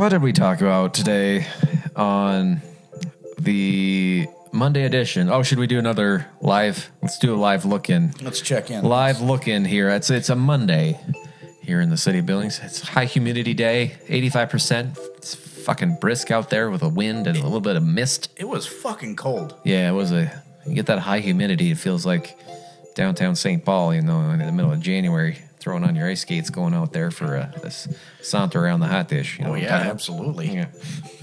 what did we talk about today on the Monday edition? Oh, should we do another live? Let's do a live look in. Let's check in. Live look in here. It's it's a Monday here in the city of Billings. It's high humidity day, eighty five percent. It's fucking brisk out there with a wind and a little bit of mist. It was fucking cold. Yeah, it was a. You get that high humidity. It feels like downtown St. Paul. You know, in the middle of January, throwing on your ice skates, going out there for a, a s- saunter around the hot dish. You know Oh yeah, talking about? absolutely. Yeah.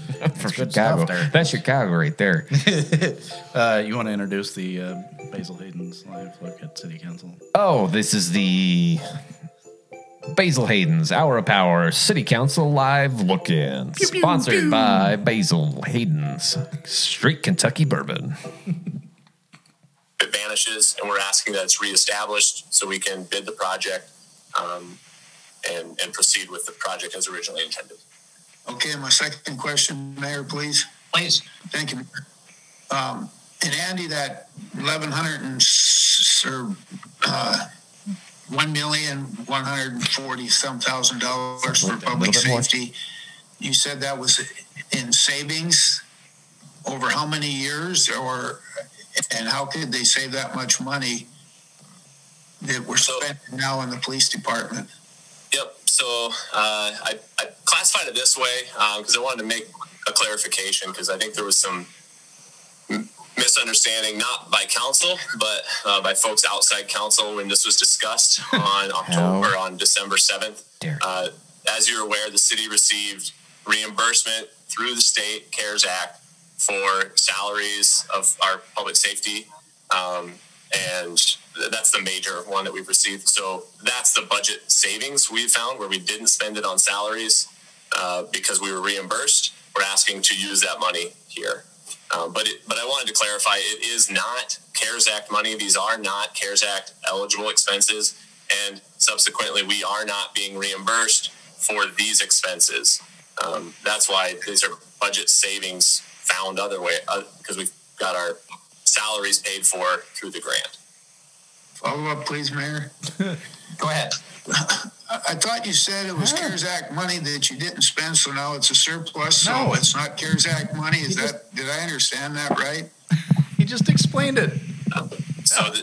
For good Chicago. That's Chicago right there. Uh, you want to introduce the uh, Basil Hayden's live look at City Council? oh, this is the Basil Hayden's Hour of Power City Council Live Look In. Sponsored pew. by Basil Hayden's Straight Kentucky Bourbon. it vanishes, and we're asking that it's reestablished so we can bid the project um, and, and proceed with the project as originally intended. Okay, my second question, Mayor, please. Please. Thank you. Um, and Andy, that eleven hundred and s- or uh, one million one hundred and forty some thousand dollars for public little bit more. safety. You said that was in savings over how many years, or and how could they save that much money that we're So- spending now in the police department? Yep. So uh, I, I classified it this way because I wanted to make a clarification because I think there was some misunderstanding, not by council, but uh, by folks outside council when this was discussed on October on December 7th. Uh, as you're aware, the city received reimbursement through the state CARES Act for salaries of our public safety. Um, and th- that's the major one that we've received. So that's the budget savings we found where we didn't spend it on salaries uh, because we were reimbursed. We're asking to use that money here. Um, but it, but I wanted to clarify it is not CARES Act money. These are not CARES Act eligible expenses, and subsequently we are not being reimbursed for these expenses. Um, that's why these are budget savings found other way because we've got our salaries paid for through the grant. Follow up, please, Mayor. Go ahead. I I thought you said it was CARES Act money that you didn't spend, so now it's a surplus. So No. it's not CARES Act money. Is You that, did I understand that right? He just explained it. So the,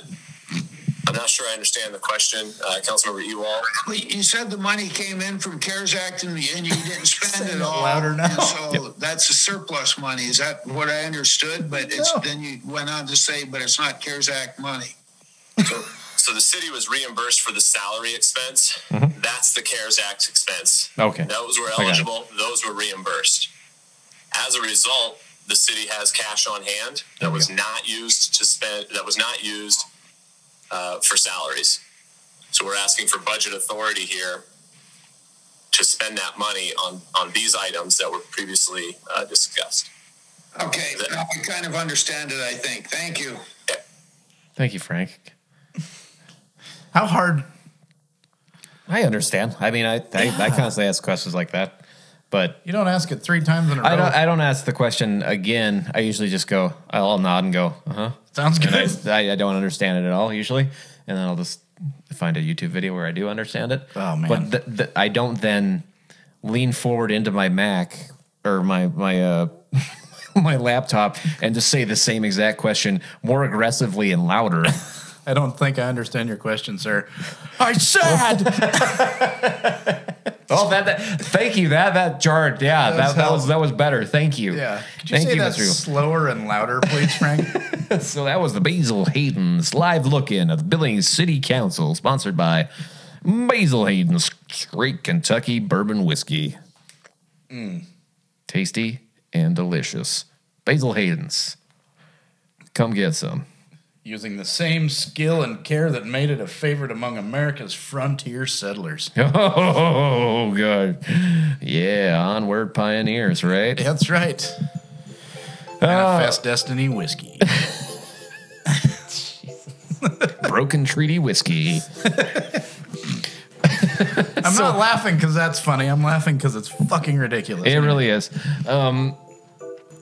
I'm not sure I understand the question, uh, Councilmember Ewald. Well, You said the money came in from CARES Act and you and you didn't spend Say it it all. louder now. And so that's a surplus money. Is that what I understood? But it's, No. then you went on to say, but it's not CARES Act money. So, so the city was reimbursed for the salary expense. That's the CARES Act expense. Okay. Those were eligible. Those were reimbursed. As a result, the city has cash on hand that was not used to spend. That was not used uh, for salaries. So we're asking for budget authority here to spend that money on on these items that were previously uh, discussed. Okay, now I kind of understand it, I think. Thank you. Thank you, Frank. How hard? I understand. I mean, I I, I constantly ask questions like that, but You don't ask it three times in a row. I don't. I don't ask the question again. I usually just go. I'll nod and go. Uh huh. Sounds good. And I, I, I don't understand it at all usually, and then I'll just find a YouTube video where I do understand it. Oh, man. But th- th- I don't then lean forward into my Mac or my my uh my laptop and just say the same exact question more aggressively and louder. I don't think I understand your question, sir. I said. oh, that, that thank you. That that jarred. Yeah, That that, was that was that was better. Thank you. yeah. Could you Thank say you, that Mr. Slower and louder, please, Frank? So that was the Basil Hayden's live look in of the Billings City Council, sponsored by Basil Hayden's Straight Kentucky Bourbon Whiskey. Mm. Tasty and delicious. Basil Hayden's. Come get some. Using the same skill and care that made it a favorite among America's frontier settlers. Oh, God. Yeah, onward pioneers, right? That's right. Manifest Destiny whiskey. Broken Treaty Whiskey. I'm not laughing because that's funny. I'm laughing because it's fucking ridiculous. It really is. Um,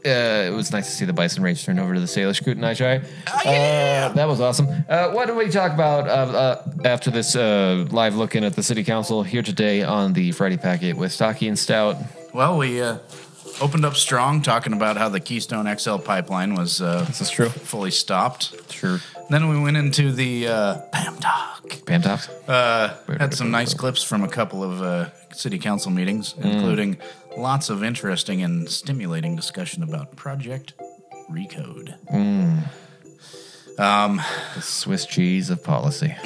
uh, it was nice to see the Bison Range turn over to the Salish Kootenai Try. Uh, that was awesome. Uh, what did we talk about uh, uh, after this uh, live look in at the City Council here today on the Friday Packet with Stocky and Stout? Well, we uh, opened up strong, talking about how the Keystone XL pipeline was uh, This is true. fully stopped. Sure. Then we went into the uh, Pam Talk. Pam Tops? Uh, had some nice clips from a couple of uh, city council meetings, including lots of interesting and stimulating discussion about Project Recode. um The Swiss cheese of policy.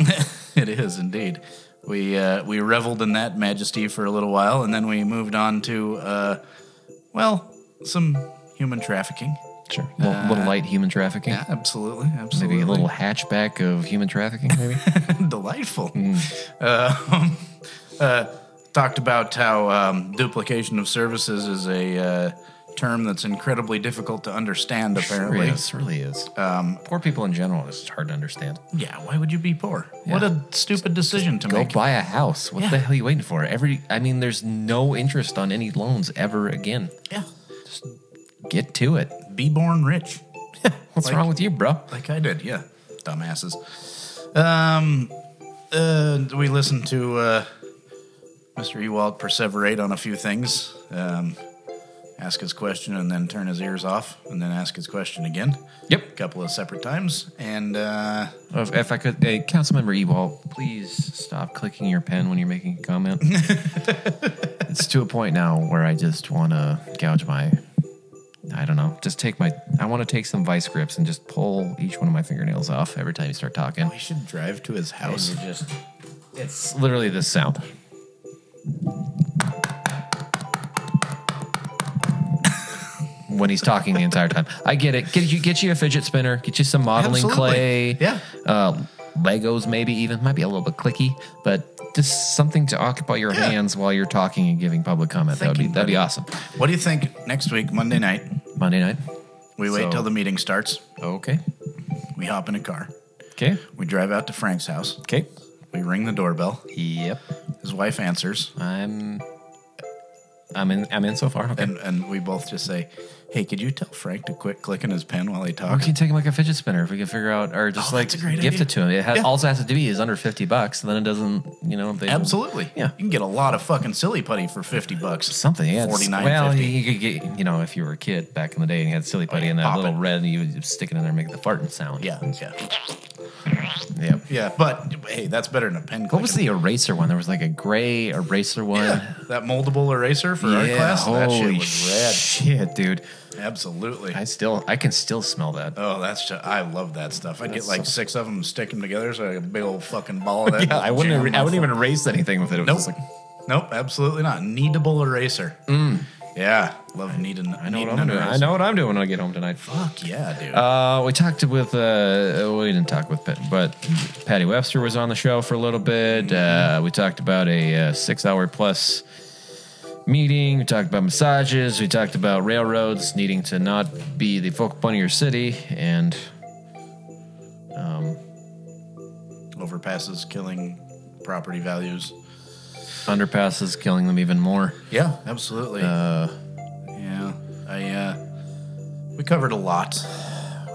It is indeed. We uh, we reveled in that majesty for a little while, and then we moved on to uh, well, some human trafficking. Sure. A little, little light human trafficking. Yeah, absolutely, absolutely. Maybe a little hatchback of human trafficking, maybe? delightful. Uh, uh, talked about how um, duplication of services is a uh, term that's incredibly difficult to understand. Apparently, is. Really is. Um, Poor people in general is hard to understand. yeah. Why would you be poor? What a stupid decision to Go make. Go buy a house. What Yeah. the hell are you waiting for? Every, I mean, there's no interest on any loans ever again. Yeah, just Get to it. be born rich. What's Like- wrong with you, bro? like I did. Yeah, dumbasses. Um, uh, we listened to uh, Mr. Ewald perseverate on a few things. Um, ask his question and then turn his ears off, and then ask his question again. Yep. A couple of separate times, and uh, If, if I could, hey, Councilmember Ewald, please stop clicking your pen when you're making a comment. it's to a point now where I just want to gouge my. I don't know. Just take my. I want to take some vice grips and just pull each one of my fingernails off every time you start talking. we should drive to his house. just. It's literally this sound. when he's talking the entire time. I get it. Get you get you a fidget spinner. Get you some modeling Absolutely. clay. Yeah. Uh, Legos maybe even might be a little bit clicky, but just something to occupy your Yeah. hands while you're talking and giving public comment. that would be that'd be awesome. What do you think next week, Monday night? Monday night. We wait So- till the meeting starts. Okay. We hop in a car. Okay. We drive out to Frank's house. Okay. We ring the doorbell. Yep. His wife answers. I'm. I'm in. I'm in so far. Okay. And and we both just say, "Hey, could you tell Frank to quit clicking his pen while he We talks?" can take him like a fidget spinner if we can figure out, or just Oh, like that's a great gift idea. it to him. It has, Yeah. all it has to be is under fifty bucks. And then it doesn't, you know, they Absolutely. Yeah. You can get a lot of fucking silly putty for fifty bucks. something. Yeah, it's- Forty nine Well, you could get, you know, if you were a kid back in the day and you had silly putty oh, yeah, and that pop little it. red, and you would just stick it in there and make the farting sound. Yeah, yeah, yeah. yeah. But hey, that's better than a pen. What was the eraser one? There was like a gray eraser one. yeah, that moldable eraser for art class? that shit was rad. shit, dude! Absolutely. I still, I can still smell that. Oh, that's just, I love that stuff. I'd get That's like so- six of them, stick them together, so like a big old fucking ball of that. Yeah, I wouldn't. jam I wouldn't even erase anything with it. It was Nope. just like, Nope, absolutely not. Kneadable eraser. Yeah, love kneading. I know what I'm doing. I know what I'm doing when I get home tonight. Fuck yeah, dude. Uh, we talked with uh, we didn't talk with, Pat, but Patty Webster was on the show for a little bit. Uh, we talked about a uh, six-hour plus meeting. We talked about massages. We talked about railroads needing to not be the focal point of your city, and Overpasses killing property values. underpasses killing them even more. Yeah, absolutely. Uh, yeah, I. uh We covered a lot.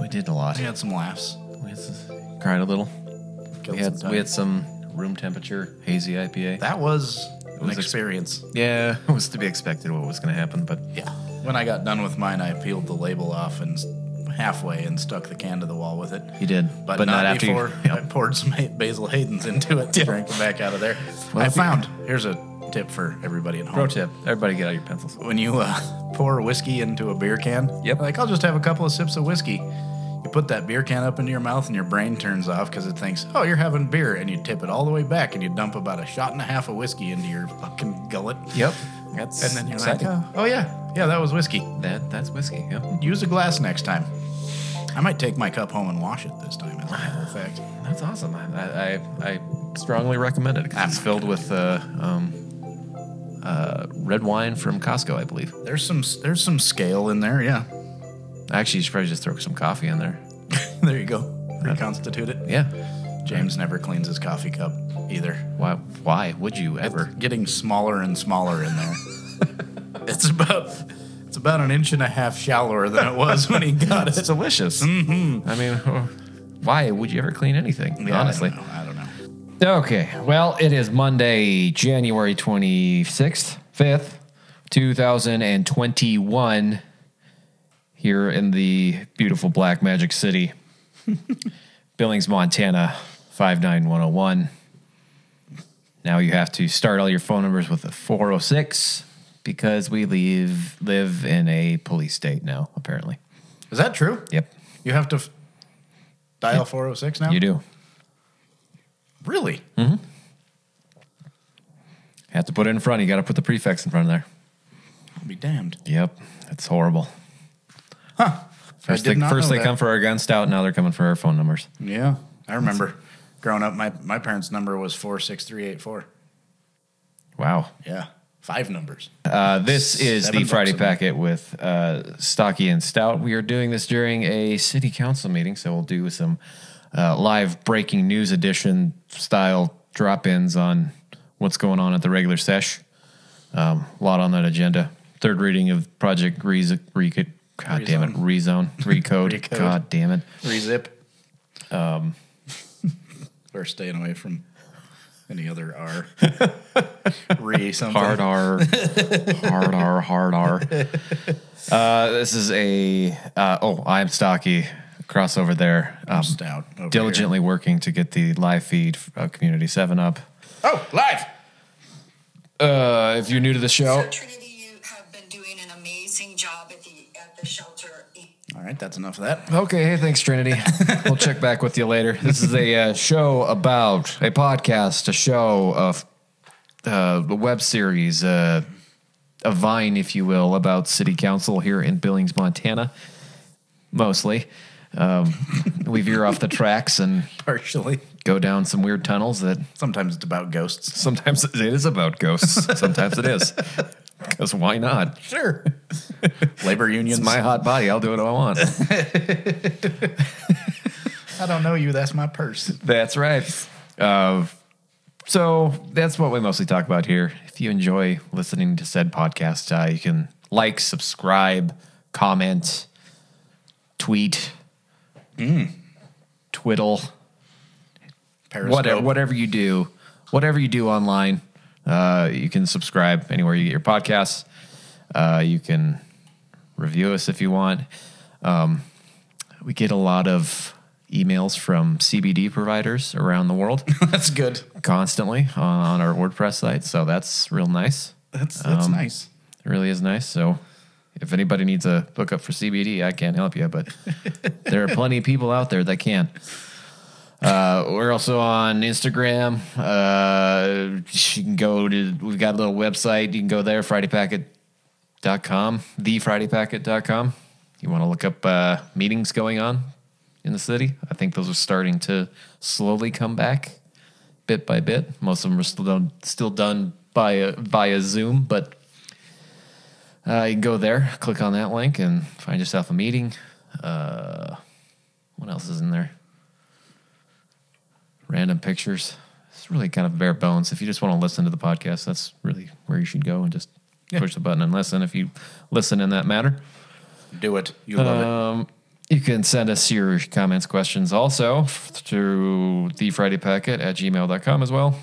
we did a lot. We had some laughs. We cried a little. We had we had some room temperature hazy IPA. That was an was ex- experience. yeah, it was to be expected what was going to happen, but Yeah. When I got done with mine, I peeled the label off and halfway and stuck the can to the wall with it. he did. But, not, after before you. I poured some Basil Hayden's into it to drink it back out of there. I found here's a tip for everybody at home. Pro tip: Everybody, get out your pencils. When you uh, pour whiskey into a beer can, Yep. like I'll just have a couple of sips of whiskey. Put that beer can up into your mouth and your brain turns off because it thinks, oh, you're having beer. And you tip it all the way back and you dump about a shot and a half of whiskey into your fucking gullet. Yep, that's And then you're exciting. like, oh, oh, yeah, yeah, that was whiskey. that that's whiskey. Yep. Use a glass next time. I might take my cup home and wash it this time as a matter of fact. That's awesome. I I, I strongly recommend it it's filled with uh, um, uh, red wine from Costco, I believe. There's some there's some scale in there, yeah. Actually, you should probably just throw some coffee in there. there you go. Reconstitute it. Yeah. James never cleans his coffee cup either. Why? Why would you ever? It's getting smaller and smaller in there. it's about it's about an inch and a half shallower than it was when he got it. It's delicious. Mm-hmm. I mean, why would you ever clean anything? Yeah, honestly. I don't know. I don't know. Okay. Well, it is Monday, January 26th, 5th, 2021 here in the beautiful Black Magic City, Billings, Montana 59101. Now you have to start all your phone numbers with a 406 because we leave live in a police state now, apparently. Is that true? Yep, You have to f- dial 406 now? you do. Really? Mm-hmm. You have to put it in front. You got to put the prefix in front of there. I'll be damned. Yep, it's horrible. Huh. First, they, first they that. come for our gun stout. Now they're coming for our phone numbers. Yeah. I remember growing up, my, my parents' number was 46384. Wow. Yeah. Five numbers. Uh, this is Seven the Friday packet with uh, Stocky and Stout. We are doing this during a city council meeting, so we'll do some uh, live breaking news edition style drop ins on what's going on at the regular sesh. Um, a lot on that agenda. Third reading of Project Re, Re- God damn it, Rezone, Recode. Recode. God damn it. Rezip. Um, We're staying away from any other R. Re something. Hard R, hard R, hard R. Uh, this is a uh, oh, I'm Stocky. Crossover there. Um, Stout. over diligently working to get the live feed of Community Seven up. here. Oh, live. Uh, if you're new to the show, So Trinity, All right, that's enough of that. okay. Hey, thanks, Trinity. we'll check back with you later. This is a uh, show about a podcast, a show of uh, a web series, uh, a vine, if you will, about city council here in Billings, Montana. Mostly, um, we veer off the tracks and Partially. go down some weird tunnels that Sometimes it's about ghosts. sometimes it is about ghosts. Sometimes it is. Because why not? Sure. Labor unions. It's my hot body. I'll do what I want. I don't know you. That's my purse. That's right. Uh, so that's what we mostly talk about here. If you enjoy listening to said podcast, uh, you can like, subscribe, comment, tweet, twiddle, Periscope. whatever, whatever you do, whatever you do online, uh, you can subscribe anywhere you get your podcasts. Uh, you can review us if you want. Um, we get a lot of emails from CBD providers around the world That's good. constantly on our WordPress site, so that's real nice. That's that's Um, nice. It really is nice. So if anybody needs a hookup for CBD, I can't help you, but there are plenty of people out there that can. Uh, we're also on Instagram. Uh, you can go to, we've got a little website. You can go there, FridayPacket.com, thefridaypacket.com. You want to look up uh, meetings going on in the city? I think those are starting to slowly come back bit by bit. Most of them are still done, still done by via Zoom, but uh, you can go there, click on that link, and find yourself a meeting. Uh, what else is in there? Random pictures. It's really kind of bare bones. If you just want to listen to the podcast, that's really where you should go and just push the button and listen. If you listen in that matter, Do it. You love um, you can send us your comments, questions also through the Friday Packet at gmail.com as well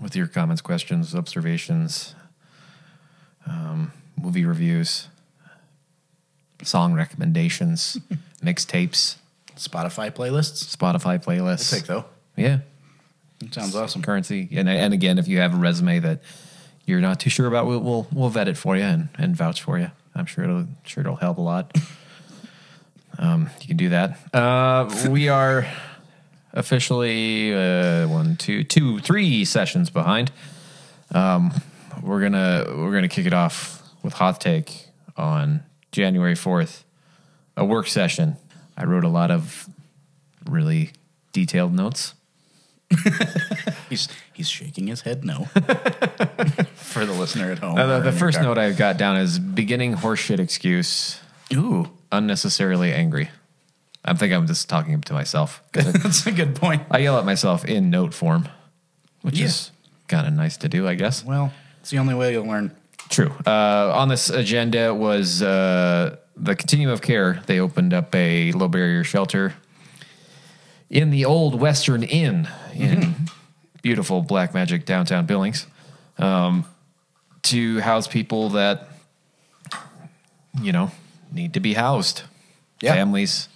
with your comments, questions, observations, um, movie reviews, song recommendations, mixtapes. Spotify playlists. Spotify playlists. Sick though. Yeah. It sounds awesome. Currency. And, and again, if you have a resume that you're not too sure about, we'll, we'll, we'll vet it for you and, and vouch for you. I'm sure it'll, sure it'll help a lot. Um, you can do that. Uh, we are officially uh, one, two, two, three sessions behind. Um, we're gonna we're gonna kick it off with hot take on January fourth, a work session. I wrote a lot of really detailed notes. He's he's shaking his head no. For the listener at home. Uh, the, the first note I got down is beginning horseshit excuse, Ooh, unnecessarily angry. I think I'm just talking to myself. That's a good point. I yell at myself in note form, which Yeah. is kind of nice to do, I guess. Well, it's the only way you'll learn. True. Uh, on this agenda was uh, the Continuum of Care. They opened up a low barrier shelter in the old Western Inn in beautiful Black Magic downtown Billings. Um, to house people that you know need to be housed. Yeah. Families,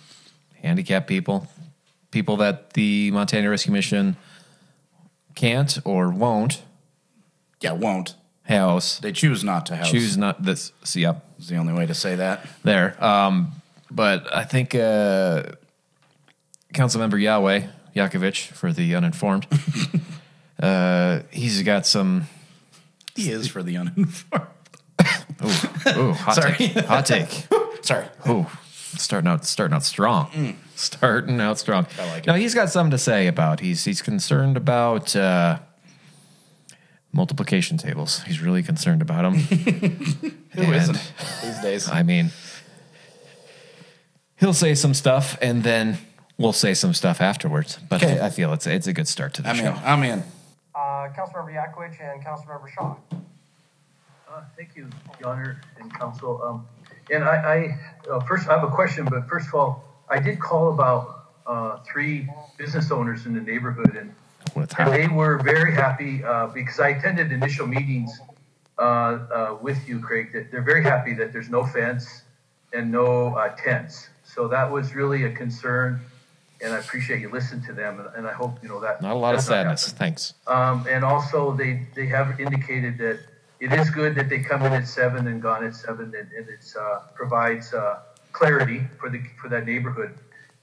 handicapped people, people that the Montana Rescue Mission can't or won't Yeah, won't. house. They choose not to house. Choose not this. See, yep, is the only way to say that. there. Um, but I think uh, Councilmember Yahweh Yakawich for the uninformed. uh, he's got some. He is for the uninformed. Ooh, hot Sorry. take. Hot take. Sorry. Ooh, starting out, starting out strong. Starting out strong. I like it. Now he's got something to say about. He's he's concerned about uh, multiplication tables. He's really concerned about them. Who isn't these days? I mean, he'll say some stuff, and then we'll say some stuff afterwards. But Okay. I, I feel it's it's a good start to the I'm show. in. I'm in. Uh, Councilmember Yakawich and Councilmember Shaw. Uh, Thank you, Your Honor and Council. Um, And I, I, uh, first, I have a question, but first of all, I did call about uh, three business owners in the neighborhood, and and they were very happy uh, because I attended initial meetings uh, uh, with you, Craig. That they're very happy that there's no fence and no uh, tents. So that was really a concern, and I appreciate you listened to them, and, and I hope you know that. Not a lot of sadness. Thanks. Um, and also, they, they have indicated that it is good that they come in at seven and gone at seven, and, and it's uh, provides uh, clarity for the for that neighborhood.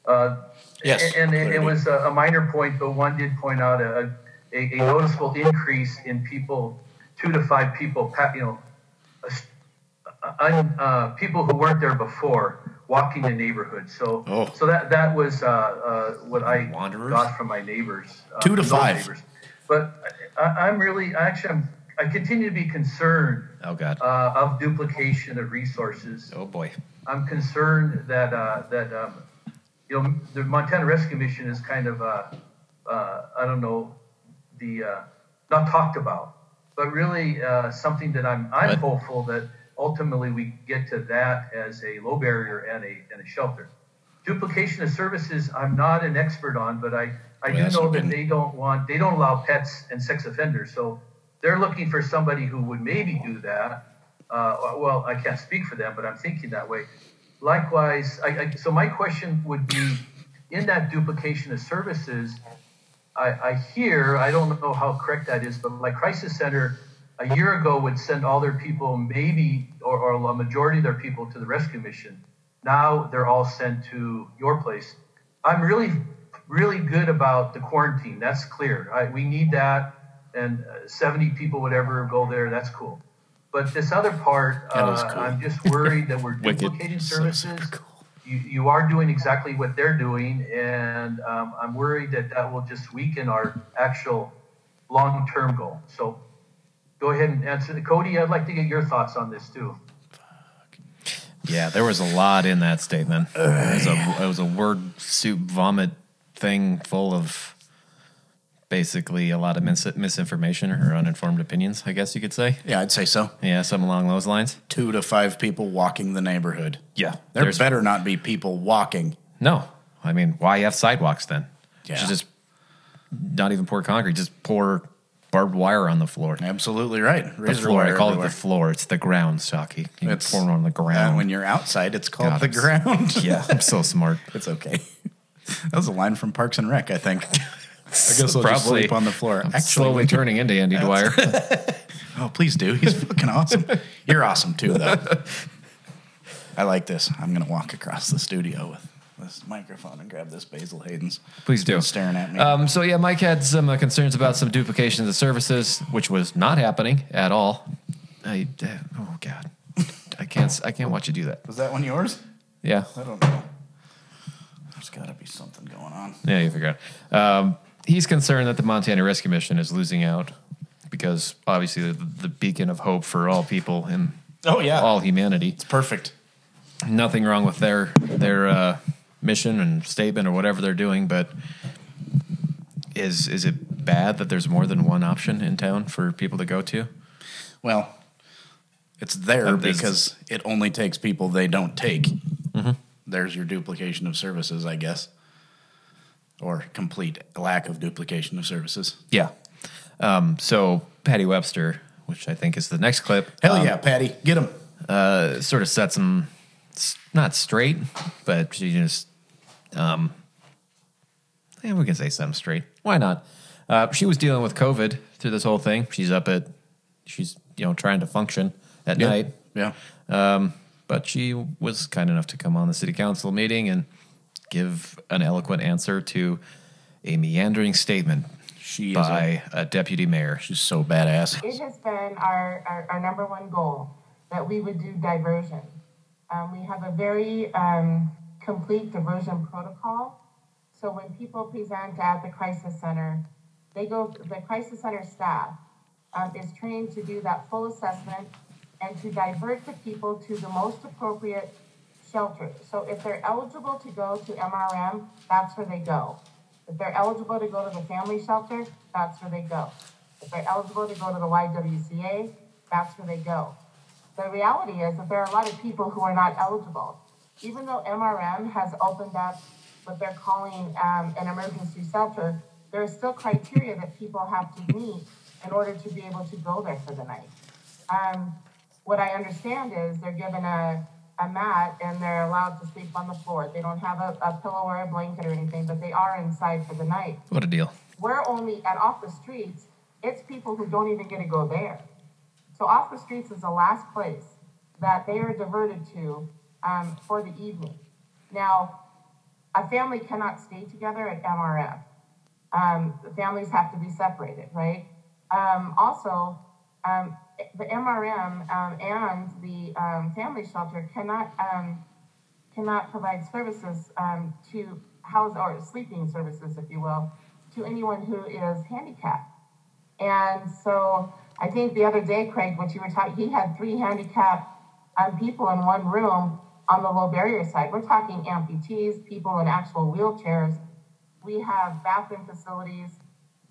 Uh, Yes, and, and it, it was a, a minor point, but one did point out a, a, a noticeable increase in people, two to five people, you know, un, uh, people who weren't there before walking the neighborhood. So, Oh. so that that was uh, uh, what I Wanderers? got from my neighbors. Uh, Two to five. neighbors. But I, I'm really, actually, I'm, I continue to be concerned Oh God. uh, of duplication of resources. oh boy. I'm concerned that uh, that um, you know the Montana Rescue Mission is kind of uh, uh, I don't know the uh, not talked about, but really uh, something that I'm I'm What? hopeful that ultimately we get to that as a low barrier and a and a shelter. Duplication of services, I'm not an expert on, but I I Well, do know been- that they don't want they don't allow pets and sex offenders, so they're looking for somebody who would maybe do that. Uh, well, I can't speak for them, but I'm thinking that way. Likewise, I, I, so my question would be, in that duplication of services, I, I hear, I don't know how correct that is, but like Crisis Center a year ago would send all their people, maybe, or, or a majority of their people to the rescue mission. Now they're all sent to your place. I'm really, really good about the quarantine. That's clear. I, we need that. And uh, 70 people, whatever, go there. That's cool. But this other part, uh, cool. I'm just worried that we're duplicating services. cool. You, you are doing exactly what they're doing, and um, I'm worried that that will just weaken our actual long-term goal. So go ahead and answer. the Cody, I'd like to get your thoughts on this too. Yeah, there was a lot in that statement. Uh, it was a, it was a word soup vomit thing full of basically a lot of mis- misinformation or uninformed opinions, I guess you could say. Yeah, I'd say so. Yeah, something along those lines. Two to five people walking the neighborhood. Yeah. There there's- better not be people walking. No. I mean, why have sidewalks then? You Yeah. should just not even pour concrete, just pour barbed wire on the floor. Absolutely right. The Razor floor. I wire call it the floor. It's the ground, Saki. You It's- pour it on the Uh, ground. when you're outside, it's called God, the I'm s- ground. yeah, I'm so smart. it's okay. That was a line from Parks and Rec, I think. I guess I'll Probably. just sleep on the floor. I'm Actually, slowly turning into Andy Dwyer. Oh, please do. He's fucking awesome. You're awesome too, though. I like this. I'm gonna walk across the studio with this microphone and grab this Basil Hayden's. Please do. staring at me. Um, so yeah, Mike had some uh, concerns about some duplications of services, which was not happening at all. I uh, oh god, I can't I can't watch you do that. Was that one yours? Yeah, I don't know. There's got to be something going on. yeah, you figure out. Um, he's concerned that the Montana Rescue Mission is losing out because obviously the, the beacon of hope for all people and Oh yeah, all humanity. it's perfect. Nothing wrong with their their uh, mission and statement or whatever they're doing, but is is it bad that there's more than one option in town for people to go to? Well, it's there because it only takes people they don't take. There's your duplication of services, I guess, or complete lack of duplication of services. Yeah. Um, so Patty Webster which I think is the next clip. Hell um, yeah, Patty, get him. uh, sort of sets him not straight, but she just, um, yeah, we can say some him straight. Why not? Uh, she was dealing with COVID through this whole thing. She's up at, she's you know trying to function at Yeah. night. Yeah. Um, but she was kind enough to come on the city council meeting and give an eloquent answer to a meandering statement She is by a, deputy mayor. She's so badass. It has been our, our, our number one goal that we would do diversion. Um, we have a very um, complete diversion protocol. So when people present at the crisis center, they go, the crisis center staff um, is trained to do that full assessment and to divert the people to the most appropriate shelter. So if they're eligible to go to MRM, that's where they go. If they're eligible to go to the family shelter, that's where they go. If they're eligible to go to the YWCA, that's where they go. The reality is that there are a lot of people who are not eligible. Even though MRM has opened up what they're calling um, an emergency shelter, there are still criteria that people have to meet in order to be able to go there for the night. Um, what I understand is they're given a, a mat and they're allowed to sleep on the floor. They don't have a, a pillow or a blanket or anything, but they are inside for the night. What a deal! We're only at off the streets, it's people who don't even get to go there. So off the streets is the last place that they are diverted to um, for the evening. Now, a family cannot stay together at MRM. Um, the families have to be separated, right? Um, also, um, the MRM um, and the um, family shelter cannot cannot provide services to house or sleeping services, if you will, to anyone who is handicapped. And so I think the other day, Craig, what you were talking, he had three handicapped um, people in one room on the low barrier side. We're talking amputees, people in actual wheelchairs. We have bathroom facilities,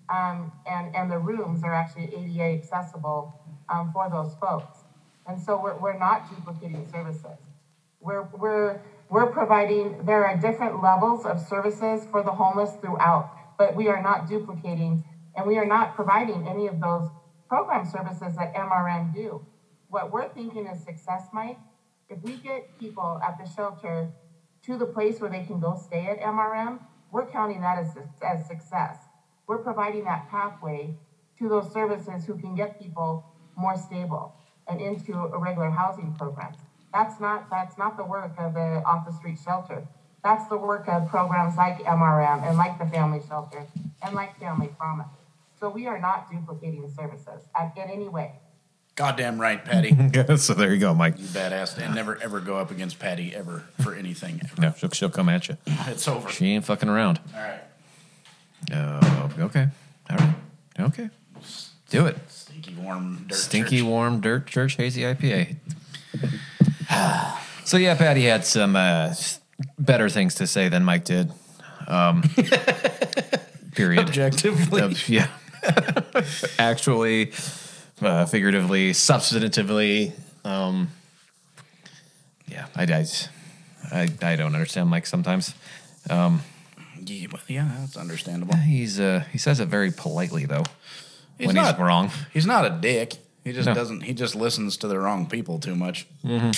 um, and, and the rooms are actually ADA accessible um, for those folks. And so we're, we're not duplicating services. We're, we're, we're providing, there are different levels of services for the homeless throughout, but we are not duplicating and we are not providing any of those program services that MRM do. What we're thinking is success, Mike. If we get people at the shelter to the place where they can go stay at MRM, we're counting that as, as success. We're providing that pathway to those services who can get people more stable and into a regular housing programs. That's not that's not the work of the off the street shelter. That's the work of programs like MRM and like the family shelter and like Family Promise. So we are not duplicating services at, in any way. Goddamn right, Patty. so there you go, Mike. You badass. And never ever go up against Patty ever for anything. No, she'll, she'll come at you. It's over. She ain't fucking around. All right. Oh, okay. All right. Okay. Do it. Stinky warm dirt. Stinky church. warm dirt church hazy IPA. so yeah, Patty had some uh, better things to say than Mike did. Um, period. Objectively. Uh, yeah. Actually, uh, figuratively, substantively. Um, yeah, I, I, I, I don't understand Mike sometimes. Um, Yeah, well, yeah, that's understandable. he's uh, he says it very politely though. He's when not he's wrong. He's not a dick. He just No. doesn't. He just listens to the wrong people too much. Mm-hmm.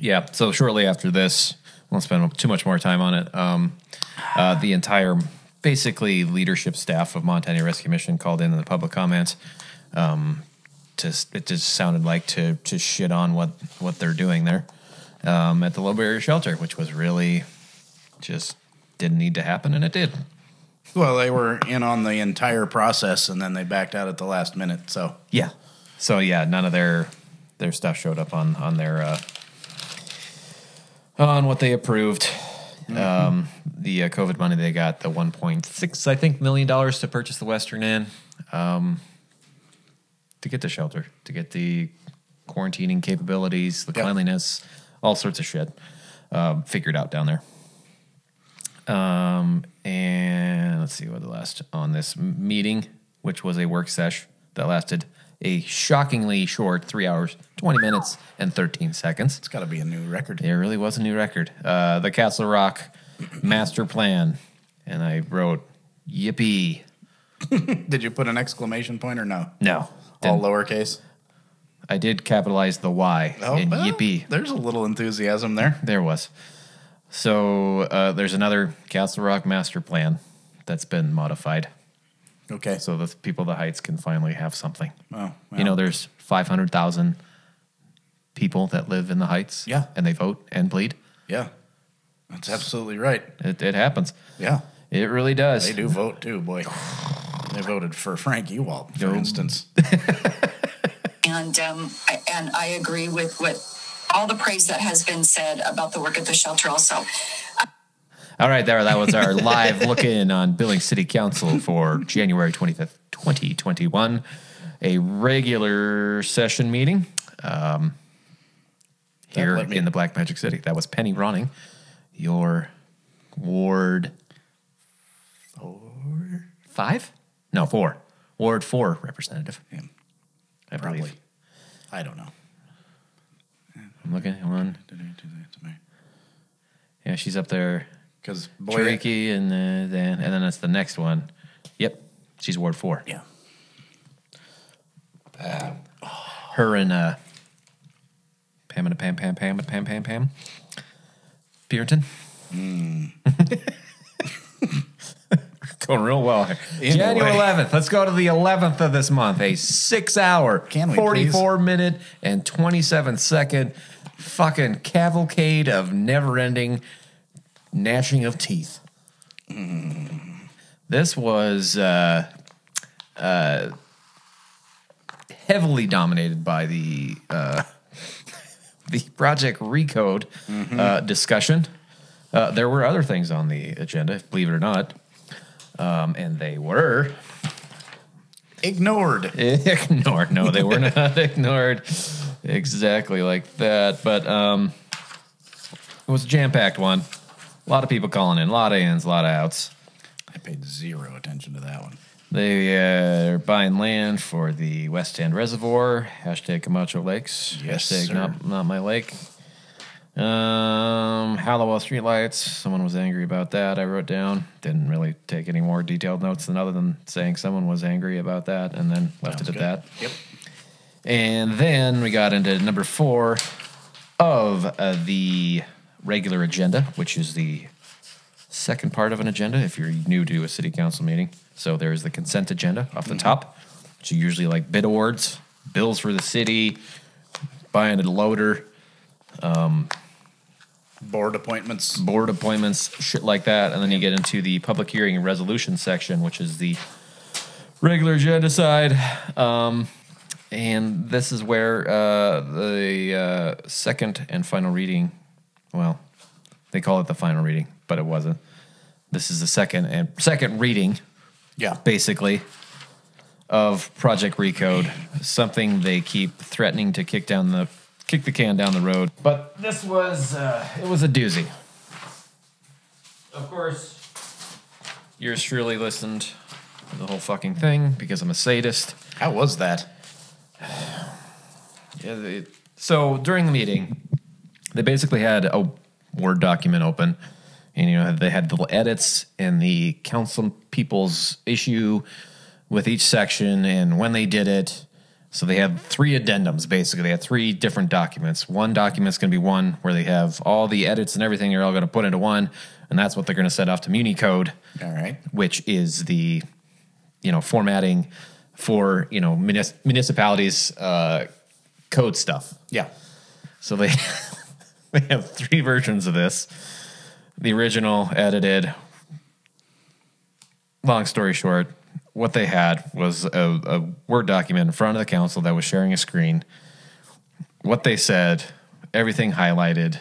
Yeah. So shortly after this, won't spend too much more time on it. Um, uh, the entire, basically, leadership staff of Montana Rescue Mission called in in the public comments. Um, to, it just sounded like to to shit on what what they're doing there um, at the low barrier shelter, which was really just didn't need to happen, and it did. Well, they were in on the entire process, and then they backed out at the last minute. So Yeah. So yeah, none of their their stuff showed up on on their uh, on what they approved. Um, the uh, COVID money they got the 1.6 I think million dollars to purchase the Western Inn, um, to get the shelter, to get the quarantining capabilities, the Yep. cleanliness, all sorts of shit um, figured out down there. Um, and let's see what the last on this meeting, which was a work sesh that lasted a shockingly short three hours, 20 minutes, and 13 seconds. it's got to be a new record. It really was a new record. Uh, the Castle Rock master plan. And I wrote, yippee. Did you put an exclamation point or no? No, All lowercase. I did capitalize the Y in Oh, well, yippee. There's a little enthusiasm there. There was. So uh, there's another Castle Rock master plan that's been modified. Okay. So the people of the Heights can finally have something. Oh, You know, there's 500,000 people that live in the Heights. Yeah. And they vote and bleed. Yeah. That's absolutely right. It, it happens. Yeah. It really does. They do vote too, boy. They voted for Frank Ewald, for No. instance. And um, I, and I agree with what all the praise that has been said about the work at the shelter. Also, All right, there. That was our live look in on Billings City Council for January 25th, 2021. A regular session meeting um, here let me- in the Black Magic City. That was Penny Ronning, your ward four, five? No, four. Ward four representative. Yeah, I probably. believe. I don't know. I'm looking at one. Yeah, she's up there. Because boy, Choriki, and uh, then and then that's the next one. Yep, she's Ward four. yeah, Her and uh, Pam and a Pam Pam Pam and Pam Pam Pam. Purinton. Going real well. here. Anyway. January 11th. Let's go to the 11th of this month. A six hour, Can we 44 minute, and 27 second fucking cavalcade of never ending gnashing of teeth. This was uh, uh, heavily dominated by the uh, the Project Recode uh, discussion. Uh, there were other things on the agenda, believe it or not, um, and they were ignored. ignored. No, they were not ignored exactly like that. But um, it was a jam packed one. A lot of people calling in, a lot of ins, a lot of outs. I paid zero attention to that one. They uh, are buying land for the West End Reservoir. Hashtag Camacho Lakes. Yes, Hashtag sir. not, not my lake. Um, Hallowell streetlights. Someone was angry about that. I wrote down. Didn't really take any more detailed notes than other than saying someone was angry about that, and then left Sounds it at good. that. Yep. And then we got into number four of uh, the regular agenda, which is the second part of an agenda if you're new to a city council meeting. So there's the consent agenda off the top, which are usually like bid awards, bills for the city, buying a loader, Board appointments. board appointments, shit like that. And then you get into the public hearing and resolution section, which is the regular agenda side. Um, and this is where uh, the uh, second and final reading, well, they call it the final reading, but it wasn't. This is the second and second reading, Yeah. basically, of Project Recode. Something they keep threatening to kick down the kick the can down the road. But this was uh, it was a doozy. Of course, yours truly listened to the whole fucking thing because I'm a sadist. How was that? Yeah, they, so during the meeting, they basically had a Word document open, and you know they had little edits and the council people's issue with each section and when they did it. So they had three addendums basically. They had three different documents. One document's going to be one where they have all the edits and everything. They're all going to put into one, and that's what they're going to send off to MuniCode All right. which is the you know formatting for you know munis- municipalities uh, code stuff. Yeah. So they they have three versions of this. The original, edited. Long story short, what they had was a, a Word document in front of the council that was sharing a screen. What they said, everything highlighted,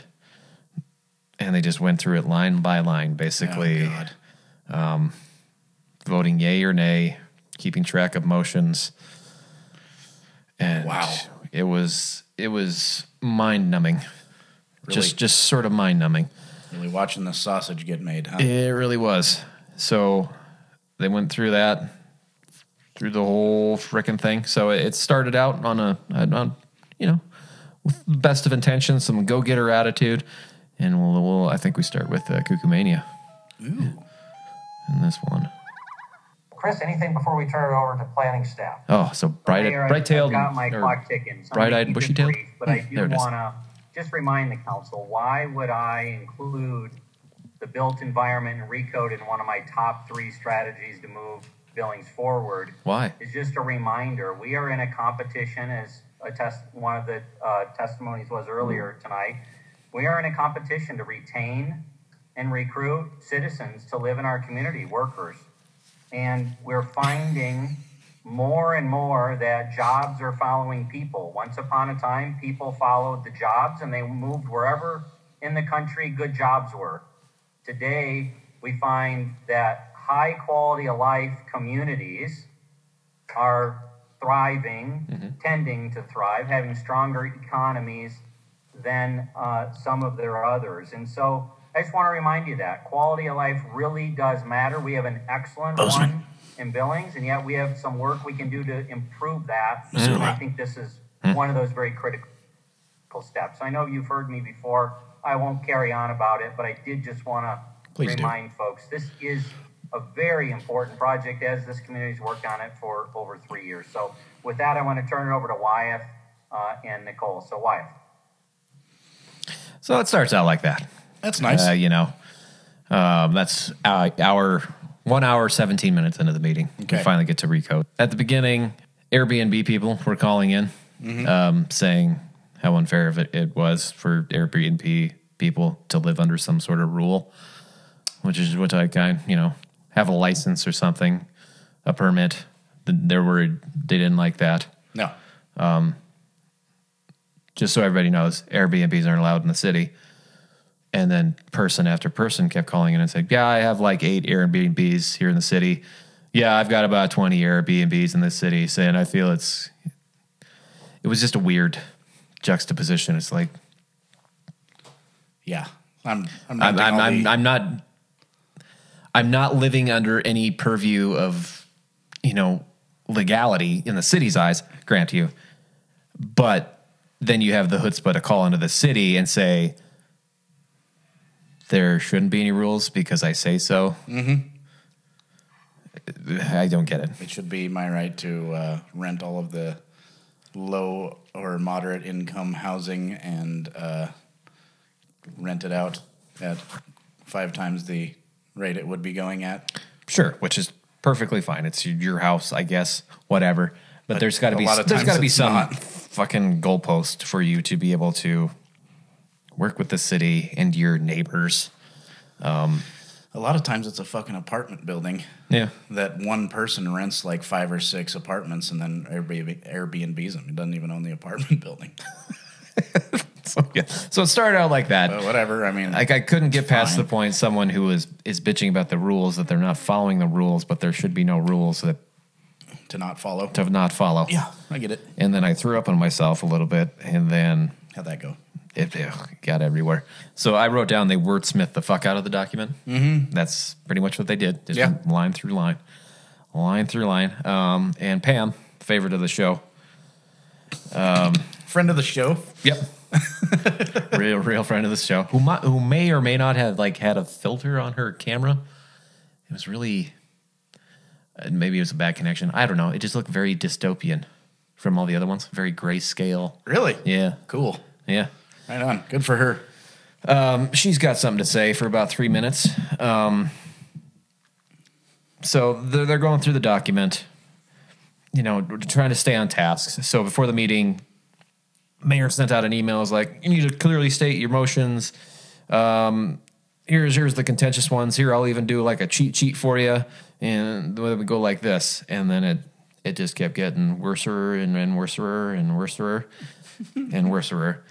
and they just went through it line by line, basically Oh, God. Um, voting yay or nay, keeping track of motions. And Wow. it was it was mind numbing. Really? Just just sort of mind numbing. Really watching the sausage get made, huh? It really was. So they went through that through the whole frickin' thing. So it started out on a on you know with the best of intentions, some go getter attitude, and we'll, we'll I think we start with uh, Cuckoo Mania Ooh. in this one. Chris, anything before we turn it over to planning staff? Oh, so bright, Mayor, I- bright-tailed, got my clock ticking. so bright-eyed, keep it bushy-tailed. brief, But I Hmm, do there it is. want to just remind the council, why would I include the built environment and recode in one of my top three strategies to move Billings forward? Why? Is just a reminder, we are in a competition as a test, one of the uh, testimonies was earlier tonight. We are in a competition to retain and recruit citizens to live in our community, workers. And we're finding more and more that jobs are following people. Once upon a time, people followed the jobs and they moved wherever in the country good jobs were. Today, we find that high quality of life communities are thriving, tending to thrive, having stronger economies than uh, some of their others. And so I just want to remind you that quality of life really does matter. We have an excellent one in Billings, and yet we have some work we can do to improve that. And I think this is one of those very critical steps. I know you've heard me before. I won't carry on about it, but I did just want to Please do. remind folks this is a very important project as this community's worked on it for over three years. So with that, I want to turn it over to Wyeth uh, and Nicole. So Wyeth. So it starts out like that. That's nice. Uh, you know, um, that's uh, hour one hour seventeen minutes into the meeting. Okay. We finally get to recode. At the beginning, Airbnb people were calling in, um, saying how unfair of it, it was for Airbnb people to live under some sort of rule, which is which I kind you know have a license or something, a permit. Th- They were they didn't like that. no. Um, just so everybody knows, Airbnbs aren't allowed in the city. And then person after person kept calling in and saying, Yeah, I have like eight Airbnbs here in the city. Yeah, I've got about 20 Airbnbs in this city. Saying, I feel it's, it was just a weird juxtaposition. It's like, Yeah. I'm. I'm. not I'm, I'm, I'm, I'm not, I'm not living under any purview of, you know, legality in the city's eyes, grant you. But then you have the chutzpah to call into the city and say, there shouldn't be any rules because I say so. Mm-hmm. I don't get it. It should be my right to uh, rent all of the low or moderate income housing and uh, rent it out at five times the rate it would be going at. Sure, which is perfectly fine. It's your house, I guess, whatever. But, But there's got to be lot of there's got to be some not. fucking goalpost for you to be able to work with the city and your neighbors. Um, a lot of times it's a fucking apartment building Yeah. that one person rents like five or six apartments and then Airbnb, Airbnbs them. He doesn't even own the apartment building. So, yeah. so it started out like that. But whatever. I mean, Like I couldn't get past fine. the point someone who is is bitching about the rules that they're not following the rules, but there should be no rules that to not follow. to not follow. Yeah, I get it. And then I threw up on myself a little bit, and then How'd that go? it got everywhere. So I wrote down they wordsmith the fuck out of the document. Mm-hmm. That's pretty much what they did. Just Yeah. line through line, line through line. Um, and Pam, favorite of the show. Friend of the show. Yep. real, real friend of the show who might, who may or may not have like had a filter on her camera. It was really, uh, maybe it was a bad connection. I don't know. It just looked very dystopian from all the other ones. Very grayscale. Really? Yeah, Cool. yeah. Right on. Good for her. she's got something to say for about three minutes. Um, so they're, they're going through the document, you know, trying to stay on task. So before the meeting, mayor sent out an email. Is like, you need to clearly state your motions. Um, here's here's the contentious ones. Here, I'll even do like a cheat sheet for you, and then we go like this, and then it it just kept getting worser and, and worser and worser and worser.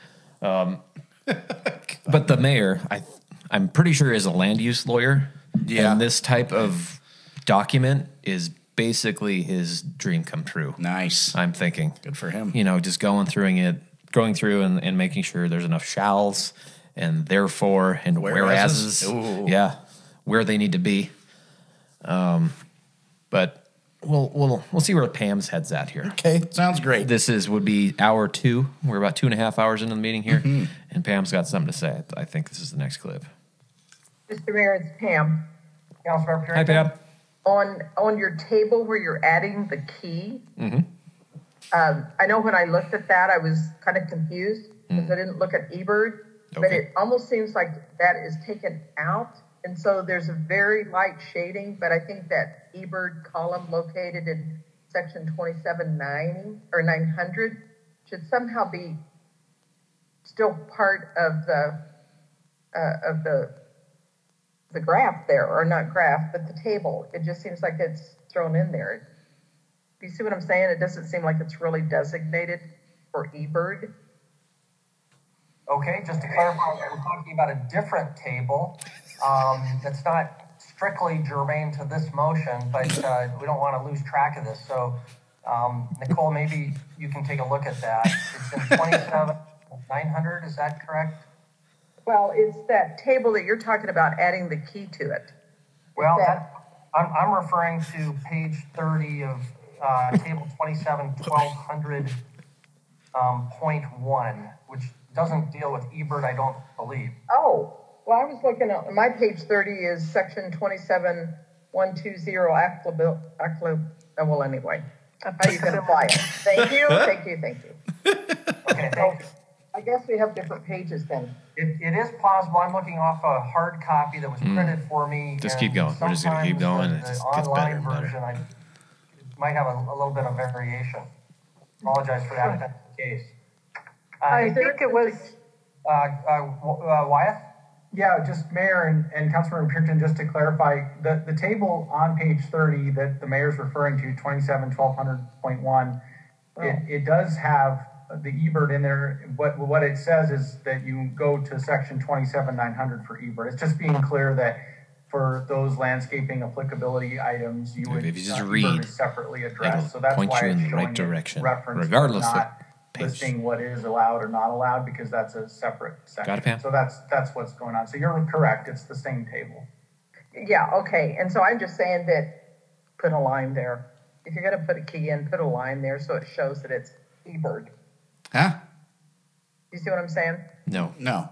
But the mayor, I I'm pretty sure is a land use lawyer. Yeah. And this type of document is basically his dream come true. Nice. I'm thinking. Good for him. You know, just going through it, going through and, and making sure there's enough shalls and therefore and Whereases? whereases. Yeah. Where they need to be. Um but we'll we'll we'll see where Pam's head's at here. Okay. Sounds great. This is would be hour two. We're about two and a half hours into the meeting here, Mm-hmm. and Pam's got something to say. I think this is the next clip. Mr. Mayor, it's Pam. Councilmember Hi, Pam. on on your table where you're adding the key. Mm-hmm. Um, I know when I looked at that, I was kind of confused because I didn't look at EBURD, but it almost seems like that is taken out. And so there's a very light shading, but I think that EBURD column located in section 2790 or 900 should somehow be still part of the uh, of the the graph there, or not graph, but the table. It just seems like it's thrown in there. Do you see what I'm saying? It doesn't seem like it's really designated for EBURD. Okay, just to clarify, we're talking about a different table um, that's not strictly germane to this motion, but uh, we don't want to lose track of this. So, um, Nicole, maybe you can take a look at that. It's in 27 900, is that correct? Well, it's that table that you're talking about adding the key to it. Well, That- that, I'm, I'm referring to page 30 of uh, table 27 1200 um, point one, which doesn't deal with EBURD, I don't believe. Oh, well, I was looking at my page 30 is section 27120 applicable. applicable well, anyway, how you can apply it. Thank you, thank you, thank you. Okay, thank you. I guess we have different pages then. It, it is possible. I'm looking off a hard copy that was printed for me. Hmm. Just and keep going. We're just gonna keep sometimes going, the- and it the just gets better and better. version, I might have a, a little bit of variation. Apologize for that if that's the case. Uh, I think it was. uh, uh, W- uh, Wyeth? Yeah, just Mayor and, and Councilmember Purinton, just to clarify, the, the table on page thirty that the mayor's referring to, twenty-seven, twelve hundred point one, it, it does have the EBURD in there. What, what it says is that you go to section twenty-seven, nine hundred for EBURD. It's just being clear that for those landscaping applicability items, you would. If you just uh, read, is Separately it'll addressed, so that's point why you in it's the right showing it direction, referenced, regardless of not page. listing what is allowed or not allowed, because that's a separate section. Got it, Pam? So that's, that's what's going on. So you're correct, it's the same table. Yeah, okay, and so I'm just saying that, put a line there. If you're gonna put a key in, put a line there so it shows that it's EBURD. Huh? You see what I'm saying? No. No.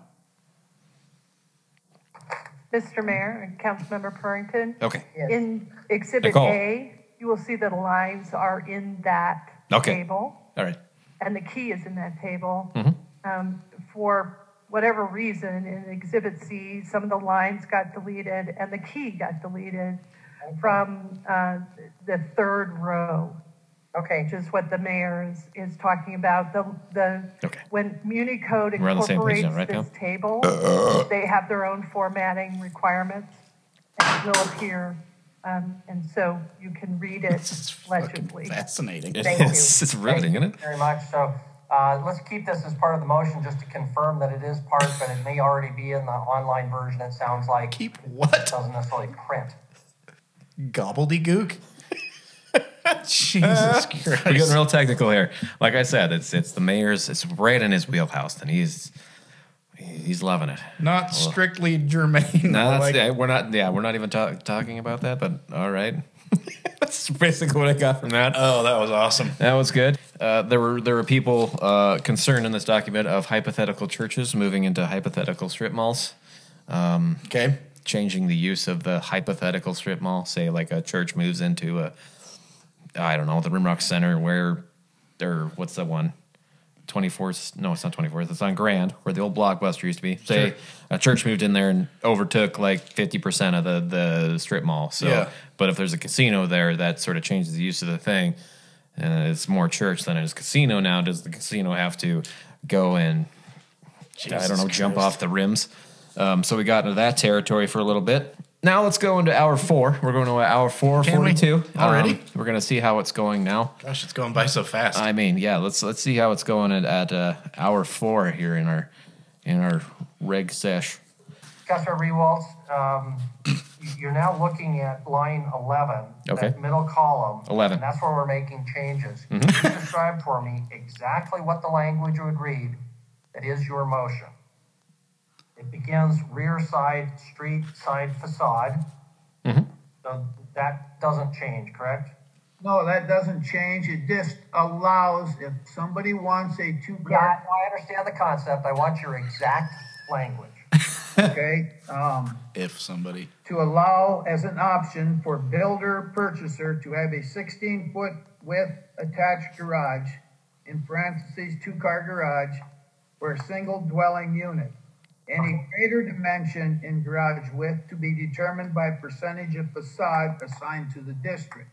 Mr. Mayor and Councilmember Purinton, Okay. Yes. in Exhibit Nicole. A, you will see that lines are in that Okay. table, All right. and the key is in that table. Mhm. Um, For whatever reason, in Exhibit C, some of the lines got deleted and the key got deleted from uh, the third row. Okay, just what the mayor is, is talking about. The, the, Okay. when Municode We're on the same page incorporates now, right, this Pam? table, they have their own formatting requirements, and it will appear, um, and so you can read it legibly. Fascinating. It Thank you. is. It's riveting, isn't it? Very much. So uh, let's keep this as part of the motion just to confirm that it is part, but it may already be in the online version. It sounds like Keep what? doesn't necessarily print. Gobbledygook? Jesus Christ. We're getting real technical here. Like I said, it's it's the mayor's. It's right in his wheelhouse, and he's he's loving it. Not strictly germane. No, that's, like, yeah, we're not. Yeah, we're not even ta- talking about that. But all right, that's basically what I got from that. oh, that was awesome. That was good. Uh, there were there were people uh, concerned in this document of hypothetical churches moving into hypothetical strip malls, Okay. changing the use of the hypothetical strip mall. Say like a church moves into a, I don't know, the Rimrock Center where, or what's that one? 24th, no, it's not 24th. It's on Grand, where the old Blockbuster used to be. Say Sure. a church moved in there and overtook like 50% of the, the strip mall. So, Yeah. but if there's a casino there, that sort of changes the use of the thing. And it's more church than it is casino now. Does the casino have to go and, I don't know, jump off the rims? Um, so we got into that territory for a little bit. Now let's go into hour four. We're going to hour four, Can we? 42. Already? Um, we're going to see how it's going now. Gosh, it's going by so fast. I mean, yeah, let's let's see how it's going at, at uh, hour four here in our in our reg sesh. Councilor Rewaltz, um, you're now looking at line 11, Okay. that middle column. 11. And that's where we're making changes. Can you describe for me exactly what the language would read that is your motion? It begins rear side, street side facade. Mhm. So that doesn't change, correct? No, that doesn't change. It just allows, if somebody wants a Yeah, two-car, I I understand the concept. I want your exact language. Okay, um, If somebody. to allow as an option for builder purchaser to have a sixteen foot width attached garage, in parentheses, two-car garage, for a single dwelling unit. Any greater dimension in garage width to be determined by percentage of facade assigned to the district.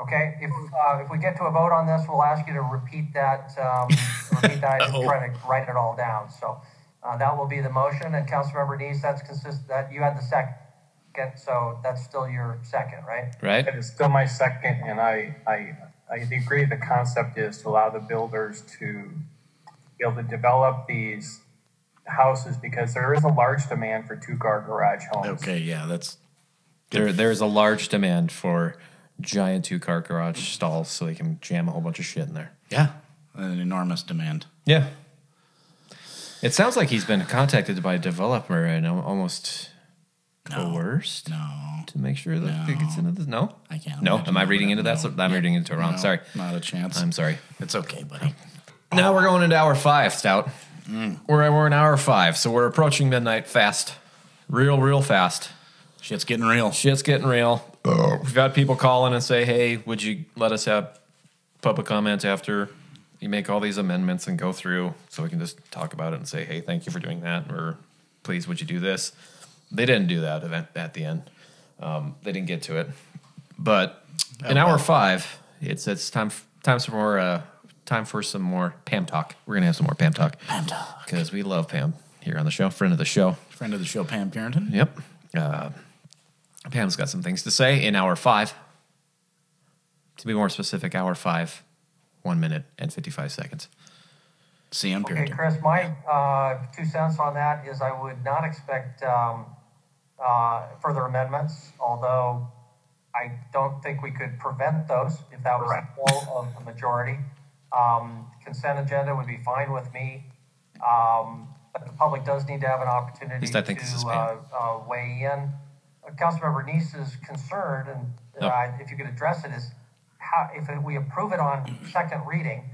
Okay, if, uh, if we get to a vote on this, we'll ask you to repeat that, um, repeat that, and try to write it all down, so. Uh, that will be the motion, and Councilmember Neese, that's consist, that, you had the second, so that's still your second, right? Right? It is still my second, and I, I, I agree the concept is to allow the builders to be able to develop these houses because there is a large demand for two-car garage homes. Okay, yeah, that's There, there's a large demand for giant two car garage stalls so they can jam a whole bunch of shit in there. yeah, an enormous demand. Yeah. It sounds like he's been contacted by a developer and al- almost coerced No, to make sure that it gets into this. No, I can't. no. Am I reading into that? No. So- I'm reading into it wrong. No, Sorry. not a chance. I'm sorry. It's okay, buddy. Now we're going into hour five, Stout. Mm. We're we're in hour five, so we're approaching midnight fast, real real fast. Shit's getting real. Shit's getting real. We've got people calling and say, "Hey, would you let us have public comment after you make all these amendments and go through, so we can just talk about it and say, hey, thank you for doing that, or please, would you do this?" They didn't do that event at the end. Um, they didn't get to it, but in Oh, hour well. five, it's it's time f- time for more uh, time for some more Pam talk. We're gonna have some more Pam talk. Pam talk. because we love Pam here on the show, friend of the show. Friend of the show, Pam Purinton. Yep. Uh, Pam's got some things to say in hour five. To be more specific, hour five, one minute and 55 seconds. CM Okay, Purinton. Chris, my uh, two cents on that is I would not expect um, uh, further amendments, although I don't think we could prevent those if that was the goal of the majority. Um, Consent agenda would be fine with me, um, but the public does need to have an opportunity least I think this is to Pam. uh, uh, weigh in. Uh, Councilmember Neese's concern, and uh, if you could address it, is how, if we approve it on second reading,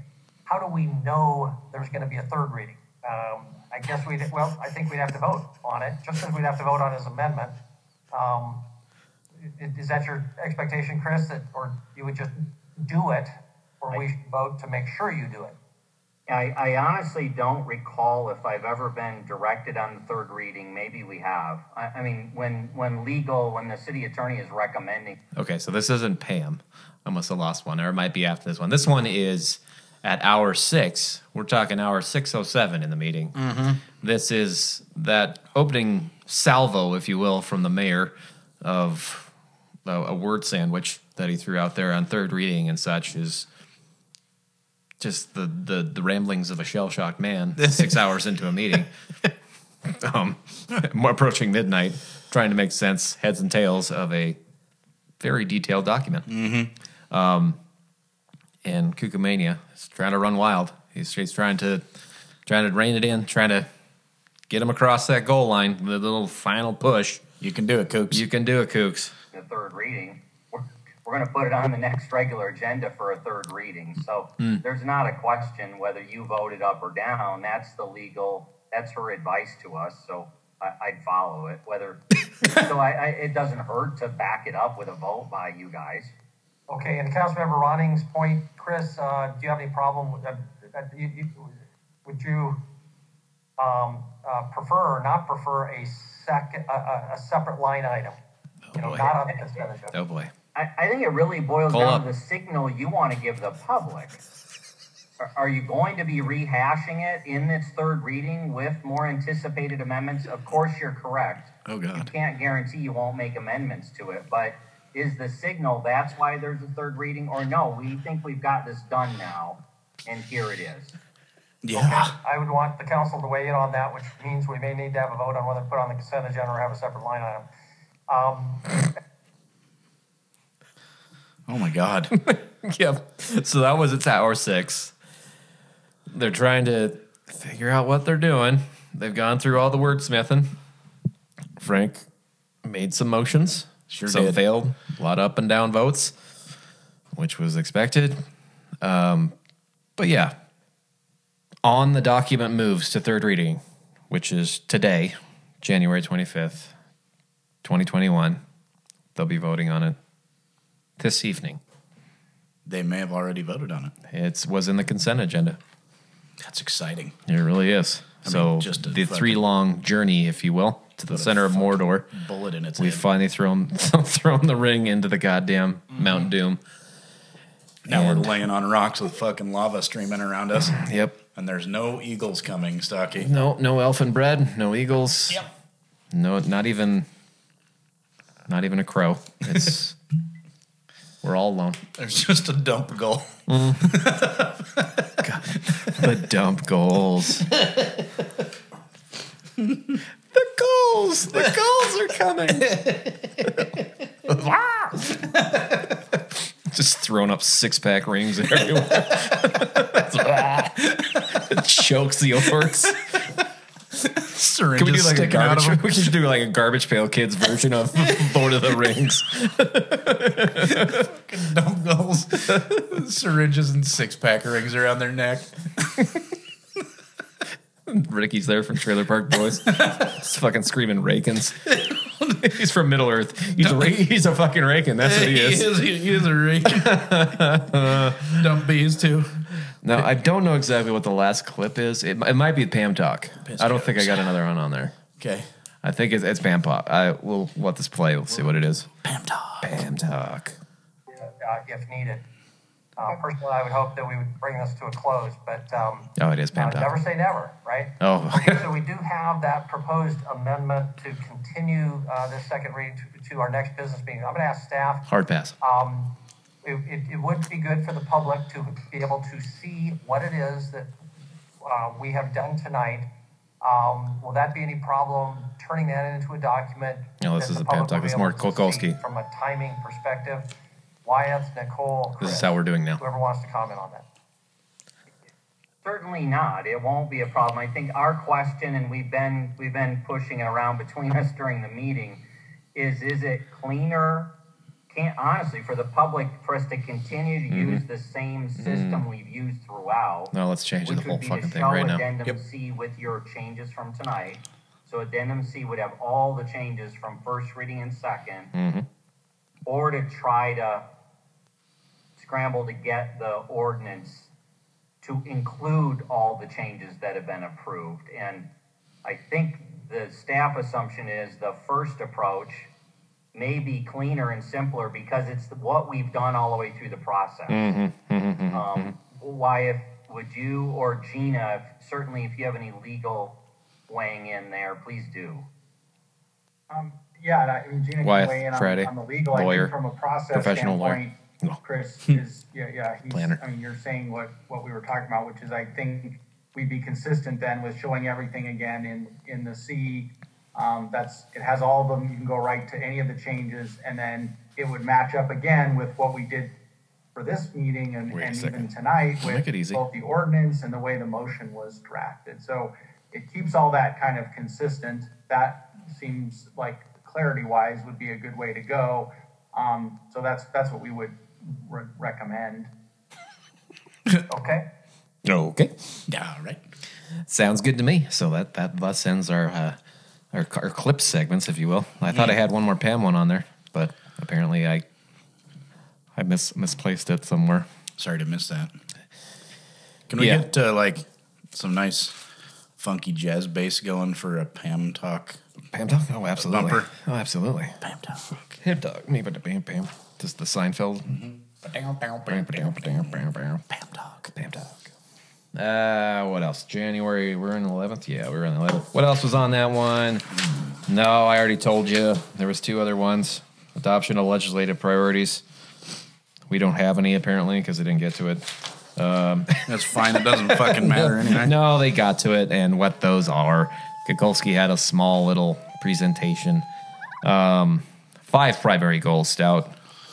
how do we know there's going to be a third reading? Um, I guess we'd, well, I think we'd have to vote on it, just as we'd have to vote on his amendment. Um, i- is that your expectation, Chris, that, or you would just do it, or we should vote to make sure you do it? I, I honestly don't recall if I've ever been directed on the third reading. Maybe we have. I, I mean, when, when legal, when the city attorney is recommending, Okay, so this isn't Pam. I must have lost one, or it might be after this one. This one is at hour six. We're talking hour 607 in the meeting. Mm-hmm. This is that opening salvo, if you will, from the mayor of a, a word sandwich that he threw out there on third reading and such is just the, the, the ramblings of a shell shocked man six hours into a meeting. um, approaching midnight, trying to make sense, heads and tails of a very detailed document. Mm-hmm. Um, and Kukumania is trying to run wild. He's, he's trying to trying to rein it in, trying to get him across that goal line. The little final push. You can do it, Kooks. You can do it, Kooks. the third reading, we're, we're going to put it on the next regular agenda for a third reading. So Hmm. there's not a question whether you voted up or down. That's the legal, that's her advice to us. So I, I'd follow it. Whether, so I, I, it doesn't hurt to back it up with a vote by you guys. Okay, and Councilmember Ronning's point, Chris, uh, do you have any problem with, uh, uh, you, you, would you, um, uh, prefer or not prefer a second, a, a, a separate line item? You know, boy. not on the. Oh boy. I, I think it really boils Pull down up. to the signal you want to give the public. Are, are you going to be rehashing it in its third reading with more anticipated amendments? Of course, you're correct. Oh, God. You can't guarantee you won't make amendments to it, but is the signal that's why there's a third reading, or no, we think we've got this done now, and here it is? Yeah. I would want the council to weigh in on that, which means we may need to have a vote on whether to put on the consent agenda or have a separate line item. Um, Oh, my God. yep. So that was its hour six. They're trying to figure out what they're doing. They've gone through all the wordsmithing. Frank made some motions. Sure some did. failed. A lot of up and down votes, which was expected. Um, but yeah, on the document moves to third reading, which is today, January 25th, 2021. They'll be voting on it this evening. They may have already voted on it. It was in the consent agenda. That's exciting. It really is. I so mean, just the three long journey, if you will, to the center of Mordor. bullet in its We head. finally thrown thrown the ring into the goddamn Mm-hmm. Mount Doom. Now And- we're laying on rocks with fucking lava streaming around us. Yep. And there's no eagles coming, Stocky. No, no elfin bread, no eagles. Yep. No, not even, not even a crow. It's we're all alone. There's just a dump goal. The dump goals. the goals. The goals are coming. Just throwing up six pack rings everywhere. it chokes the orcs. Syringes Can we do like a sticking out of garbage? We should do like a garbage pail kids version of Lord of the Rings. dump goals. Syringes and six pack rings around their neck. Ricky's there from Trailer Park Boys. He's fucking screaming Rakins. he's from Middle Earth. He's, a, ra- he's a fucking Rakin. That's what he is. He is, he is a rake. dump bees too. No, I don't know exactly what the last clip is. It, it might be Pam Talk. Piss I don't think I got another one on there. Okay. I think it's, it's Pam Talk. I will let this play. We'll see what it is. Pam Talk. Pam Talk. uh, if needed. Uh, personally, I would hope that we would bring this to a close, but um, Oh, it is Pam uh, Talk. never say never, right? Oh. okay, so we do have that proposed amendment to continue uh, this second read to, to our next business meeting. I'm going to ask staff. Hard pass. Um, it, it, it would be good for the public to be able to see what it is that uh, we have done tonight. Um, will that be any problem turning that into a document? No, this that is the a Pam public will Talk. be It's able more to see Kukulski. From a timing perspective, Wyeth, Nicole, This is Chris, how we're doing now. whoever wants to comment on that. Certainly not. It won't be a problem. I think our question, and we've been we've been pushing it around between us during the meeting, is is it cleaner? Can't honestly for the public for us to continue to Mhm. use the same system we've used throughout. No, let's change the whole fucking thing right now. Addendum C with your changes from tonight. So addendum C would have all the changes from first reading and second, Mm-hmm. or to try to scramble to get the ordinance to include all the changes that have been approved. And I think the staff assumption is the first approach may be cleaner and simpler because it's what we've done all the way through the process. Mm-hmm. Mm-hmm. Um, Wyeth, would you or Gina, if, certainly if you have any legal weighing in there, please do. Um, yeah, I I mean, Gina Wyeth, can weigh in on, Friday, on the legal. I lawyer, think from a process professional lawyer. standpoint, No. Chris is, yeah, yeah, he's, Planner. I mean, you're saying what, what we were talking about, which is I think we'd be consistent then with showing everything again in, in the C. Um, that's, it has all of them. You can go right to any of the changes and then it would match up again with what we did for this meeting and, Wait and even tonight with both the ordinance and the way the motion was drafted. So it keeps all that kind of consistent. That seems like clarity wise would be a good way to go. Um, so that's, that's what we would re- recommend. Okay. Okay. Yeah, right. Sounds good to me. So that that thus ends our uh, our, our clip segments, if you will. I thought I had one more Pam one on there, but apparently I I mis- misplaced it somewhere. Sorry to miss that. Can we Yeah. get uh, like some nice funky jazz bass going for a Pam talk? Pam talk? Oh, absolutely. Bumper. Oh, absolutely. Pam talk. Pam talk. Me, but Pam Pam. Just the Seinfeld. Pam Pam talk. Pam talk. Uh, what else? January. We're in the eleventh. Yeah, we were in the eleventh. What else was on that one? No, I already told you. There was two other ones. Adoption of legislative priorities. We don't have any apparently because they didn't get to it. Um, That's fine. It doesn't fucking matter anyway. no, they got to it, and what those are. Kukulski had a small little presentation. Um, five primary goals, Stout.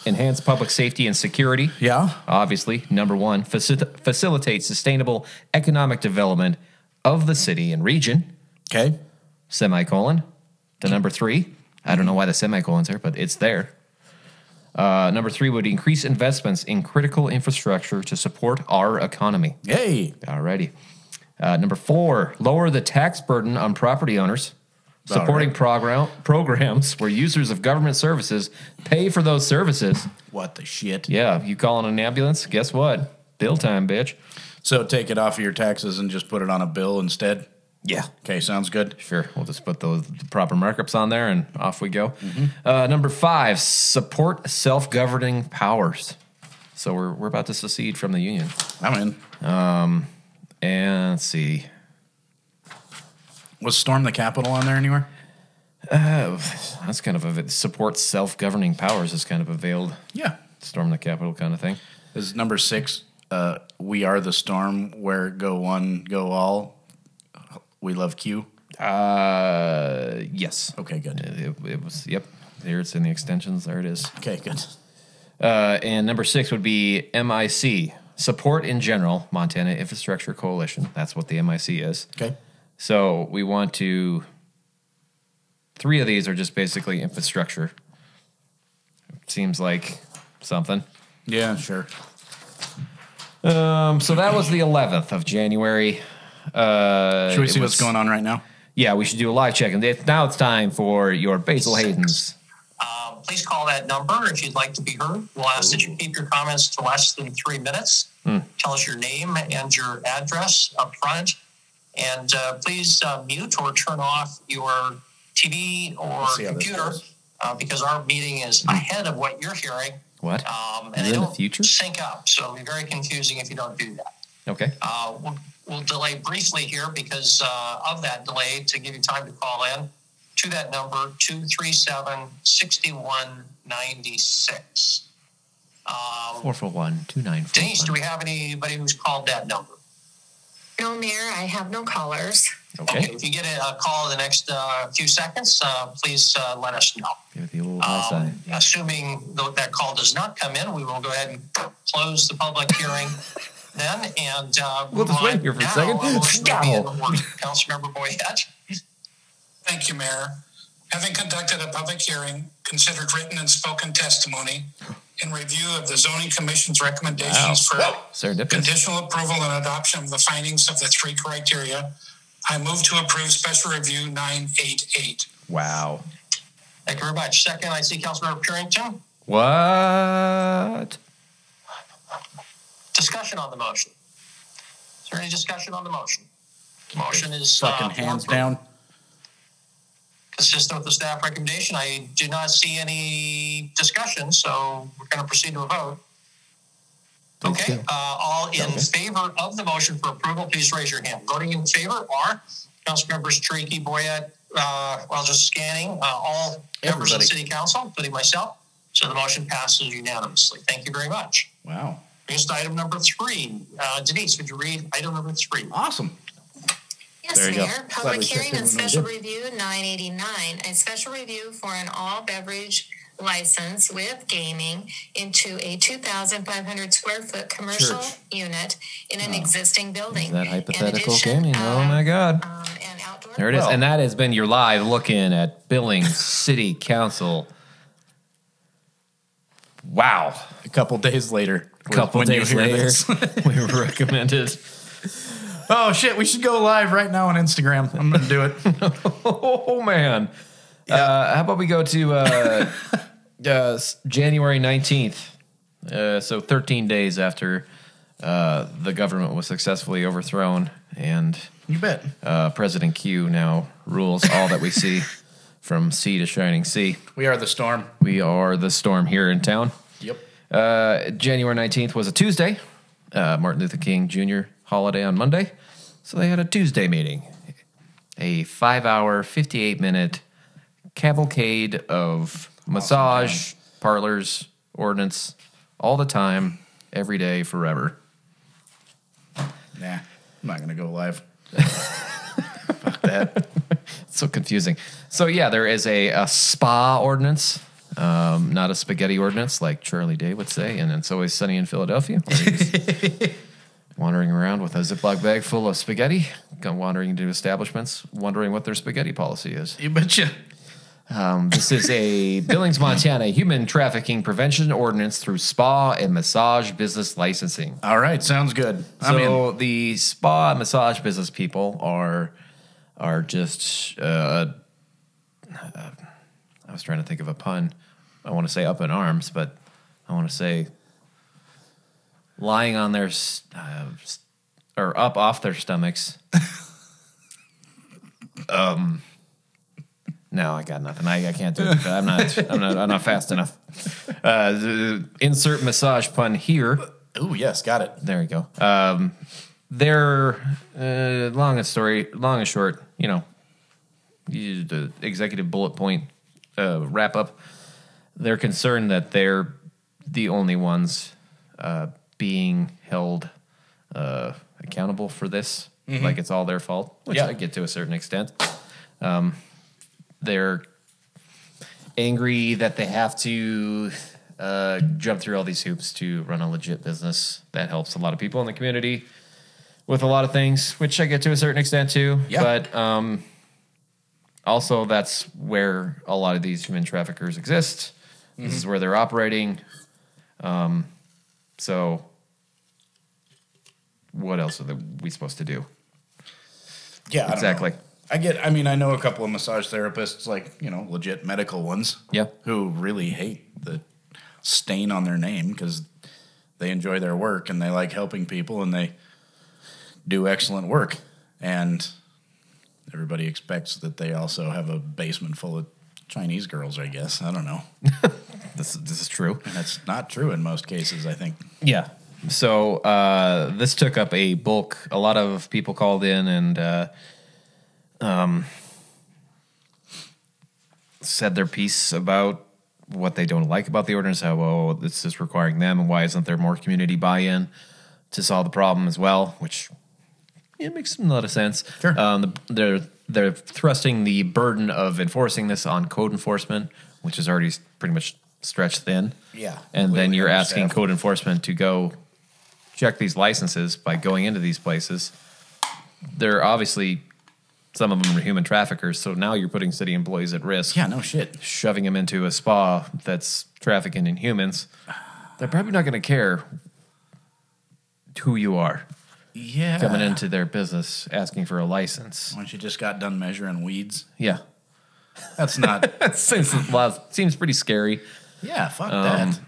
Enhance public safety and security. Yeah. Obviously, number one, faci- facilitate sustainable economic development of the city and region. Okay. Semicolon. To number three. I don't know why the semicolon's there, but it's there. Uh, number three would increase investments in critical infrastructure to support our economy. Yay. Alrighty. Uh, number four, lower the tax burden on property owners. Supporting program programs where users of government services pay for those services. What the shit? Yeah, you calling an ambulance? Guess what? Bill time, bitch. So take it off of your taxes and just put it on a bill instead. Yeah. Okay, sounds good. Sure, we'll just put those the proper markups on there, and off we go. Uh, number five, support self-governing powers. So we're we're about to secede from the union. I'm in. Um, and let's see. Was storm the Capitol on there anywhere? Uh, that's kind of a support self-governing powers is kind of a veiled Yeah. storm the Capitol kind of thing. Is number six? Uh, we are the storm. Where go one, go all. We love Q. Uh, yes. Okay, good. It, it was. Yep. Here it's in the extensions. There it is. Okay, good. Uh, and number six would be MIC support in general Montana Infrastructure Coalition. That's what the MIC is. Okay. So we want to. Three of these are just basically infrastructure. Seems like something. Yeah, sure. Um, so that was the 11th of January. Uh, Should we see was- what's going on right now? Yeah, we should do a live check. And now it's time for your Basil Hayden's. Um, please call that number if you'd like to be heard. We'll ask that you keep your comments to less than three minutes. Hmm. Tell us your name and your address up front. And uh, please uh, mute or turn off your TV or Let's see how this computer uh, because our meeting is ahead of what you're hearing. What? Um, and they in the don't future? sync up. So it'll be very confusing if you don't do that. Okay. Uh, we'll, we'll delay briefly here because uh, of that delay to give you time to call in to that number 237 6196. Um, 441 294. Denise, do we have anybody who's called that number? No, Mayor, I have no callers. Okay. If you get a, a call in the next uh, few seconds, uh, please uh, let us know. Give the old Um, sign. assuming tho- that call does not come in, we will go ahead and close the public hearing then. And uh, We'll just wait here for a second. motion to be in Councilmember Boyette. Thank you, Mayor. Having conducted a public hearing, considered written and spoken testimony, in review of the zoning commission's recommendations for Serendipitous. conditional approval and adoption of the findings of the three criteria, I move to approve special review 988. Wow. Thank you very much. Second, I see Councilmember Purinton. What? Discussion on the motion. Is there any discussion on the motion? Motion is uh, Fucking for hands approval. down. Consistent with the staff recommendation, I do not see any discussion, so we're going to proceed to a vote. Okay, uh, all in favor of the motion for approval, please raise your hand. Voting in favor are Councilmembers Choriki, Boyette, uh, well, just scanning, uh, all members of the Everybody. city council, including myself. So the motion passes unanimously. Thank you very much. Wow. Brings us to item number three. Uh, Denise, would you read item number three? Awesome. Yes, There you go. Mayor. Glad Public we hearing in and special review 989, a special review for an all beverage license with gaming into a 2,500 square foot commercial Church. unit in an existing building. Is that hypothetical addition gaming? Oh my God. um, There it is. Well- and that has been your live look in at Billings City Council. Wow. A couple days later. A couple when you days hear later, this. we recommended. oh shit! We should go live right now on Instagram. I'm gonna do it. oh man. Uh, how about we go to uh, uh, January 19th? Uh, so 13 days after uh, the government was successfully overthrown, and You bet. uh, President Q now rules all that we see from sea to shining sea. We are the storm. We are the storm here in town. Yep. Uh, January 19th was a Tuesday, uh, Martin Luther King Jr. holiday on Monday. So they had a Tuesday meeting, a five hour, 58 minute cavalcade of massage, parlors, ordinance, all the time, every day, forever. Nah, I'm not gonna go live. Fuck that. it's so confusing. So yeah, there is a, a spa ordinance, um, not a spaghetti ordinance like Charlie Day would say, and it's always sunny in Philadelphia. wandering around with a Ziploc bag full of spaghetti, wandering into establishments, wondering what their spaghetti policy is. You betcha. Um, this is a Billings, Montana human trafficking prevention ordinance through spa and massage business licensing. All right, sounds good. So the spa and massage business people are are just uh, uh, I was trying to think of a pun. I want to say up in arms, but I want to say lying on their uh, or up off their stomachs. um, no, I got nothing. I, I can't do it. I'm not. I'm not. I'm not fast enough. Uh, insert massage pun here. Oh yes, got it. There you go. Um, they're uh, long and story, long and short. You know, you- the executive bullet point uh, wrap up. They're concerned that they're the only ones uh, being held uh, accountable for this. Mhm. Like it's all their fault, which Yeah. I get to a certain extent. Um, they're angry that they have to uh, jump through all these hoops to run a legit business that helps a lot of people in the community with a lot of things, which I get to a certain extent too. Yeah. But um, also, that's where a lot of these human traffickers exist. This is where they're operating. Um, so, what else are the, we supposed to do? Yeah, I exactly. I get. I mean, I know a couple of massage therapists, like you know, legit medical ones. Yeah. Who really hate the stain on their name because they enjoy their work and they like helping people and they do excellent work. And everybody expects that they also have a basement full of Chinese girls. I guess I don't know. this this is true. And that's not true in most cases. I think. Yeah. So uh, this took up a bulk. A lot of people called in and uh, um, said their piece about what they don't like about the ordinance, how well this is requiring them, and why isn't there more community buy-in to solve the problem as well? Which it makes a lot of sense. Sure. Um, the, they're they're thrusting the burden of enforcing this on code enforcement, which is already pretty much stretched thin. Yeah, And then you're asking understaffed. code enforcement to go check these licenses by going into these places. They're obviously some of them are human traffickers, so now you're putting city employees at risk. Yeah, no shit. Shoving them into a spa that's trafficking in humans. They're probably not going to care who you are. Yeah. Coming into their business asking for a license. When she just got done measuring weeds. Yeah. That's not. that seems, well, seems pretty scary. Yeah, fuck um, that.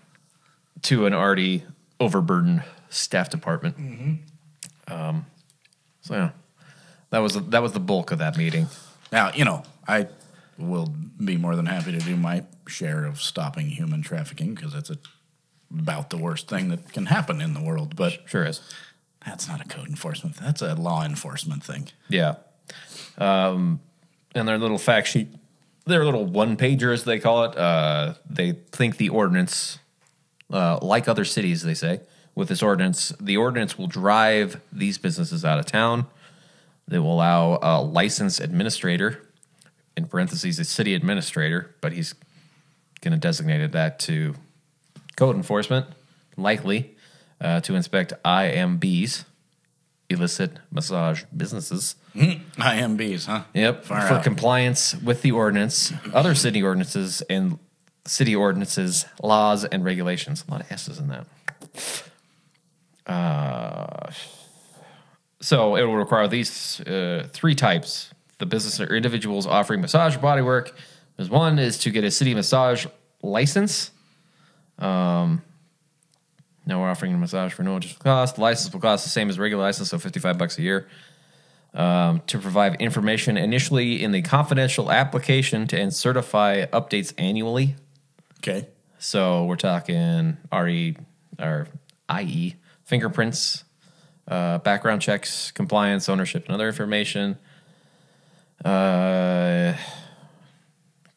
To an already overburdened staff department. Mm-hmm. Um, so yeah, that was that was the bulk of that meeting. Now, you know, I will be more than happy to do my share of stopping human trafficking because it's a, about the worst thing that can happen in the world. But sure is. That's not a code enforcement. That's a law enforcement thing. Yeah. Um, and their little fact sheet, their little one pager, as they call it, uh, they think the ordinance, uh, like other cities, they say, with this ordinance, the ordinance will drive these businesses out of town. They will allow a licensed administrator, in parentheses, a city administrator, but he's going to designate that to code enforcement, likely, uh, to inspect IMBs, illicit massage businesses. IMBs, huh? Yep, Far for out. compliance with the ordinance, other city ordinances, and city ordinances, laws, and regulations. A lot of S's in that. Uh, so it will require these uh, three types: the business or individuals offering massage or body work. There's one is to get a city massage license. Um, now we're offering a massage for no additional cost. The license will cost the same as regular license, so 55 bucks a year. Um, to provide information initially in the confidential application to and certify updates annually. Okay. So we're talking RE or IE fingerprints, uh, background checks, compliance, ownership, and other information. Uh,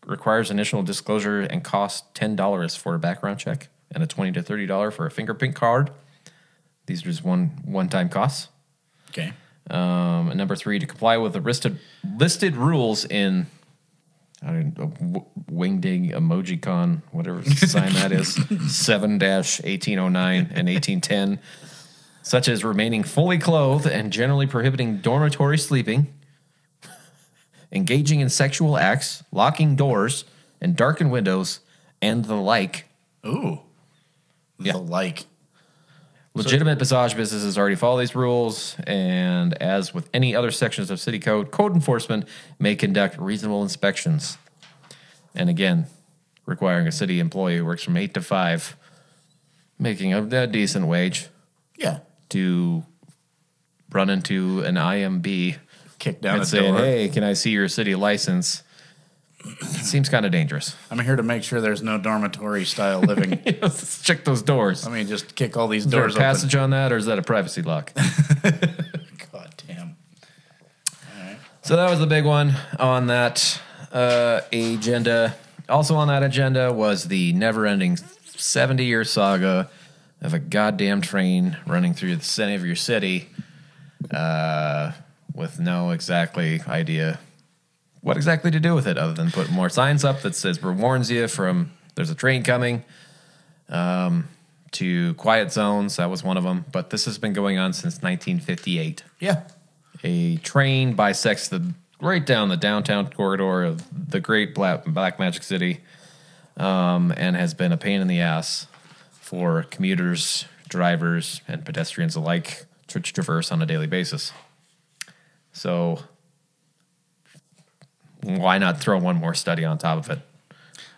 requires initial disclosure and cost ten dollars for a background check and a twenty to thirty dollar for a fingerprint card. These are just one one time costs. Okay. Um, and number three, to comply with the listed listed rules in I don't know, Wingding Emojicon, whatever sign that is, 7 1809 and eighteen ten, such as remaining fully clothed and generally prohibiting dormitory sleeping, engaging in sexual acts, locking doors and darkened windows, and the like. Ooh. Yeah. The like. Legitimate massage businesses already follow these rules, and as with any other sections of city code, code enforcement may conduct reasonable inspections. and again, requiring a city employee who works from eight to five, making a, a decent wage, Yeah. to run into an IMB, Kick down and a saying, door. "Hey, can I see your city license?" Seems kind of dangerous. I'm here to make sure there's no dormitory style living. Let's check those doors. I mean, just kick all these Is there a doors open. passage on that, or is that a privacy lock? God damn. All right. So that was the big one on that uh, agenda. Also on that agenda was the never-ending 70-year saga of a goddamn train running through the center of your city, uh, with no exactly idea what exactly to do with it, other than put more signs up that says warns you from there's a train coming. Um, to quiet zones, that was one of them. But this has been going on since 1958 Yeah. a train bisects the right down the downtown corridor of the great Black, Black Magic City, um, and has been a pain in the ass for commuters, drivers, and pedestrians alike to traverse on a daily basis. So, why not throw one more study on top of it?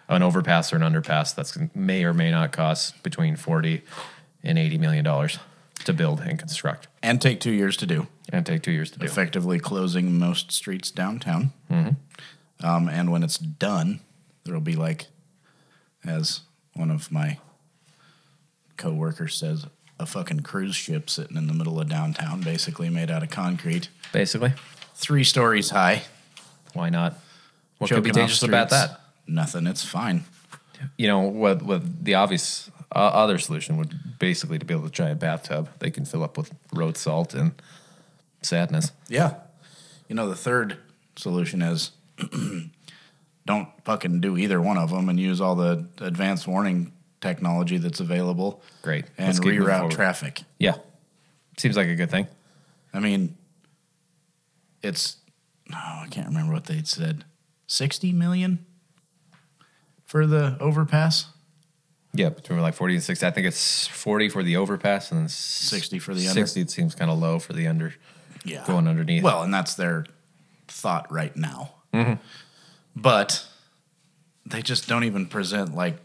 An overpass or an underpass that's may or may not cost between forty and eighty million dollars to build and construct, And take two years to do. and take two years to do. Effectively closing most streets downtown. Mhm. Um, and when it's done, there'll be like, as one of my coworkers says, a fucking cruise ship sitting in the middle of downtown, basically made out of concrete, Basically, three stories high. Why not? What could be dangerous about that? Nothing. It's fine. You know, what? What the obvious uh, other solution would basically to build a giant bathtub they can fill up with road salt and sadness. Yeah. You know, the third solution is don't fucking do either one of them and use all the advanced warning technology that's available. Great. And Let's reroute traffic. Yeah, seems like a good thing. I mean, it's, no, I can't remember what they'd said. 60 million for the overpass? Yeah, between like forty and sixty. I think it's forty for the overpass and sixty for the under. Sixty it seems kind of low for the under. Yeah. going underneath. Well, and that's their thought right now. Mhm. But they just don't even present like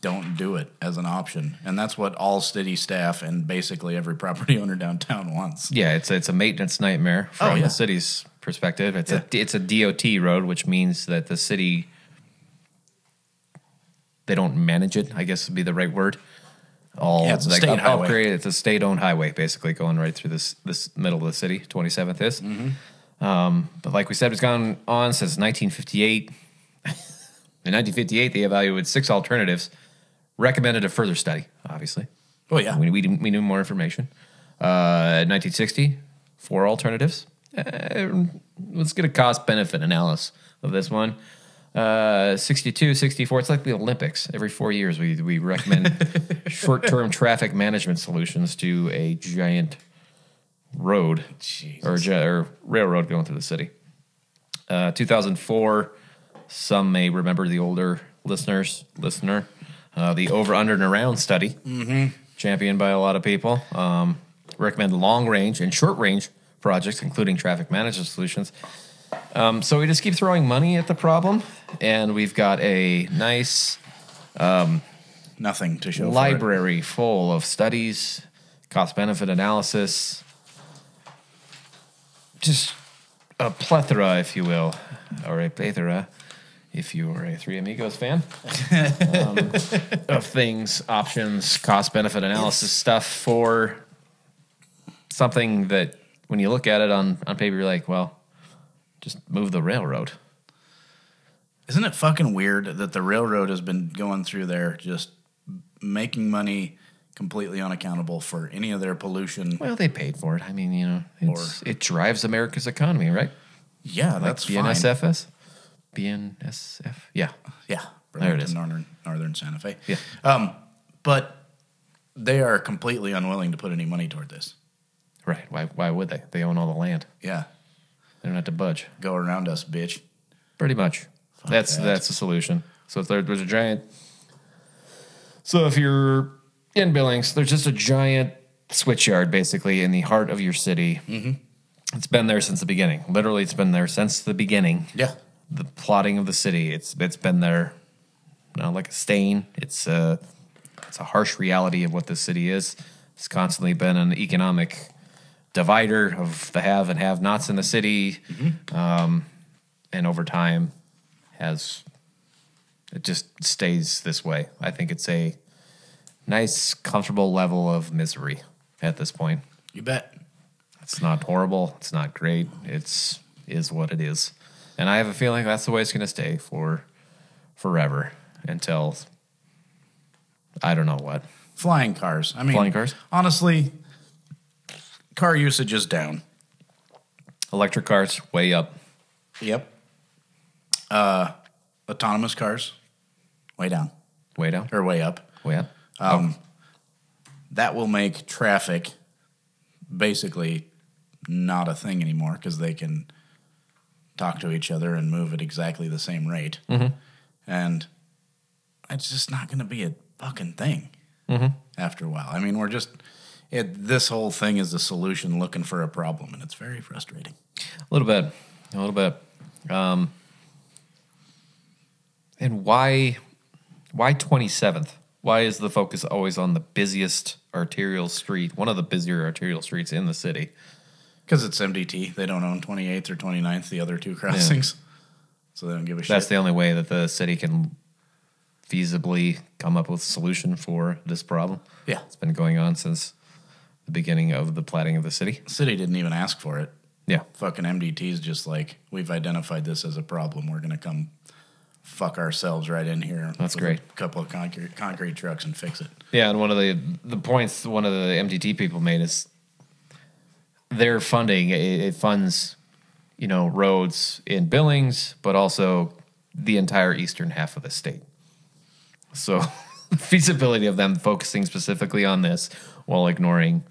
don't do it as an option. And that's what all city staff and basically every property owner downtown wants. Yeah, it's it's a maintenance nightmare from Oh, yeah. the city's perspective. It's a it's a DOT road, which means that the city they don't manage it. I guess would be the right word. All Yeah, it's a like, state up- highway. upgrade. It's a state-owned highway, basically going right through this this middle of the city. Twenty seventh is. Mm-hmm. Um, but like we said, it's gone on since 1958. In 1958, they evaluated six alternatives, recommended a further study. Obviously, Oh, yeah. we we, we knew more information. Uh, 1960, four alternatives. Uh, let's get a cost benefit analysis of this one. Uh, 62, 64. It's like the Olympics. Every four years, we we recommend short term traffic management solutions to a giant road or, or railroad going through the city. Uh, 2004. Some may remember the older listeners, listener, uh, the over, under, and around study, Mhm. championed by a lot of people. Um, recommend long range and short range projects, including traffic management solutions. Um, so we just keep throwing money at the problem, and we've got a nice um, nothing to show library full of studies, cost benefit analysis, just a plethora, if you will, or a plethora, if you are a Three Amigos fan, um, of things, options, cost benefit analysis stuff for something that when you look at it on, on paper, you're like, well, just move the railroad. Isn't it fucking weird that the railroad has been going through there just making money completely unaccountable for any of their pollution? Well, they paid for it. I mean, you know, it drives America's economy, right? Yeah, Like that's fine. BNSFS? BNSF? Yeah. Yeah. There it is. Northern, Northern Santa Fe. Yeah. Um, but they are completely unwilling to put any money toward this. Right. Why, why would they? They own all the land. Yeah. They don't have to budge. Go around us, bitch. Pretty much. that's that. that's the solution. So if there, there's a giant. So if you're in Billings, there's just a giant switchyard basically in the heart of your city. Mm-hmm. It's been there since the beginning. Literally, it's been there since the beginning. Yeah. the plotting of the city. It's it's been there, not like a stain. It's a it's a harsh reality of what this city is. It's constantly been an economic divider of the have and have nots in the city, um, and over time has it just stays this way. I think it's a nice, comfortable level of misery at this point. You bet. It's not horrible. It's not great. It's is what it is, and I have a feeling that's the way it's going to stay for forever until I don't know what. Flying cars. I mean, Flying cars? Honestly, car usage is down. Electric cars way up. Yep. Uh, autonomous cars, way down. Way down or way up. Way up. Um, that will make traffic basically not a thing anymore because they can talk to each other and move at exactly the same rate. Mhm. And it's just not going to be a fucking thing Mhm. after a while. I mean, we're just it. This whole thing is a solution looking for a problem, and it's very frustrating. A little bit, a little bit. Um, and why, why twenty seventh? Why is the focus always on the busiest arterial street, one of the busier arterial streets in the city? Because it's MDT. They don't own 28th or 29th, the other two crossings. So they don't give a shit. That's the only way that the city can feasibly come up with a solution for this problem. Yeah. it's been going on since the beginning of the platting of the city. City didn't even ask for it. Yeah. Fucking MDT's just like, we've identified this as a problem. We're going to come fuck ourselves right in here. That's great. A couple of concrete, concrete trucks and fix it. Yeah, and one of the the points one of the MDT people made is their funding it, it funds you know roads in Billings, but also the entire eastern half of the state. So the feasibility of them focusing specifically on this while ignoring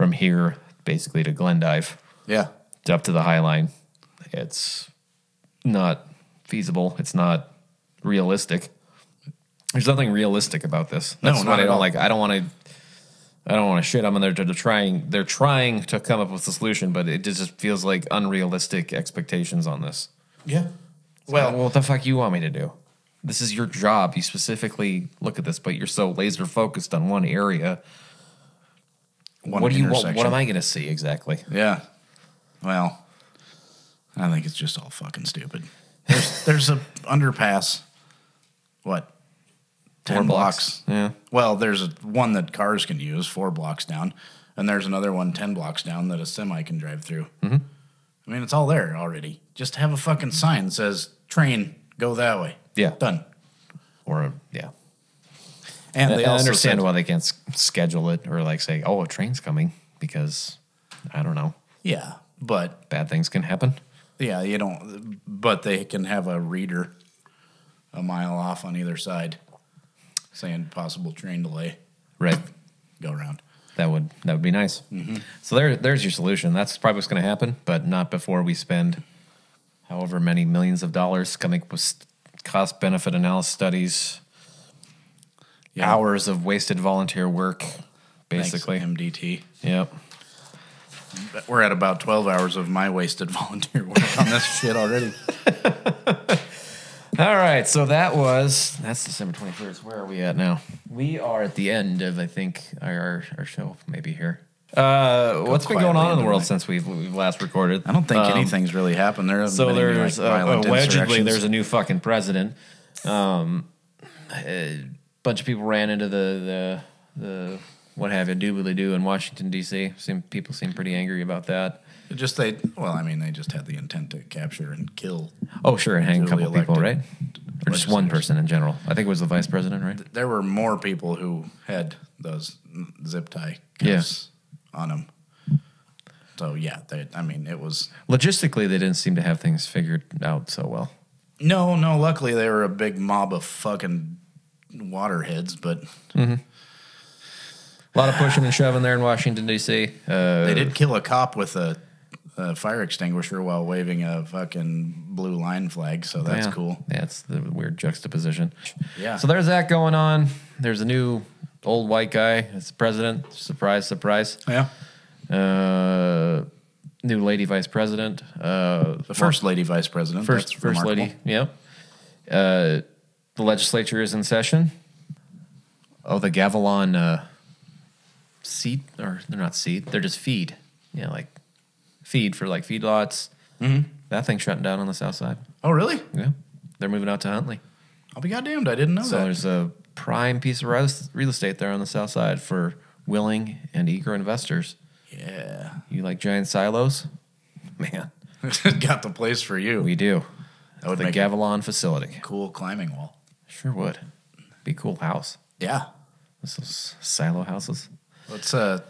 from here basically to Glendive, Yeah. up to the Hi-Line, it's not feasible. It's not realistic. There's nothing realistic about this. No, That's not what I don't all. like. I don't want to. I don't want to shit on them. They're, they're trying. They're trying to come up with a solution, but it just feels like unrealistic expectations on this. Yeah. Well, Well, what the fuck you want me to do? This is your job. You specifically look at this, but you're so laser focused on one area. One what do you want? What intersection. am I going to see exactly? Yeah. Well, I think it's just all fucking stupid. There's, there's a underpass. What? Four Ten blocks. blocks. Yeah. Well, there's a one that cars can use, four blocks down, and there's another one ten blocks down that a semi can drive through. Mhm. I mean, it's all there already. Just have a fucking sign that says "train go that way." Yeah. Done. Or yeah. And I- they I understand said- why they can't schedule it or like say, "Oh, a train's coming," because I don't know. Yeah, but bad things can happen. Yeah, you don't. But they can have a reader a mile off on either side, saying possible train delay. Right. Go around. That would that would be nice. Mhm. So there, there's your solution. That's probably what's going to happen, but not before we spend however many millions of dollars coming up with cost benefit analysis studies, hours of wasted volunteer work, basically. Thanks, MDT. Yep. We're at about twelve hours of my wasted volunteer work on this shit already. All right, so that was that's December twenty first. Where are we at now? We are at the end of I think our our show maybe here. Uh, what's been going on in the world since we've, we've last recorded? I don't think Um, anything's really happened. There So there's like, uh, allegedly there's a new fucking president. Um, a bunch of people ran into the the the what have you doobly doo in Washington D.C. Seem people seem pretty angry about that. It Just they, well, I mean, they just had the intent to capture and kill. Oh, sure, and hang a couple people, right? Or just one person in general. I think it was the vice president, right? There were more people who had those zip tie Yeah. cuffs on them. So yeah, they, I mean, it was Logistically, they didn't seem to have things figured out so well. no, no. Luckily, they were a big mob of fucking waterheads, but Mm-hmm. A lot of pushing and shoving there in Washington D.C. Uh, they did kill a cop with a, a fire extinguisher while waving a fucking blue line flag. So that's Yeah. cool. That's the weird juxtaposition. Yeah. So there's that going on. There's a new old white guy as the president. Surprise, surprise. Yeah. Uh, new lady vice president. Uh, The first lady vice president. First, first lady. Yep. Uh, the legislature is in session. Oh, the Gavilon uh, seed, or they're not seed, they're just feed. Yeah, like feed for like feedlots. Mhm. That thing's shutting down on the south side. Oh, really? Yeah, they're moving out to Huntley. I'll be goddamned. I didn't know that. so that. there's a prime piece of real real estate there on the south side for willing and eager investors. Yeah. You like giant silos? Man, Got the place for you. we do. That would the make a Gavilon facility. cool climbing wall. Sure would. Be a cool house. Yeah. This is silo houses. Let's uh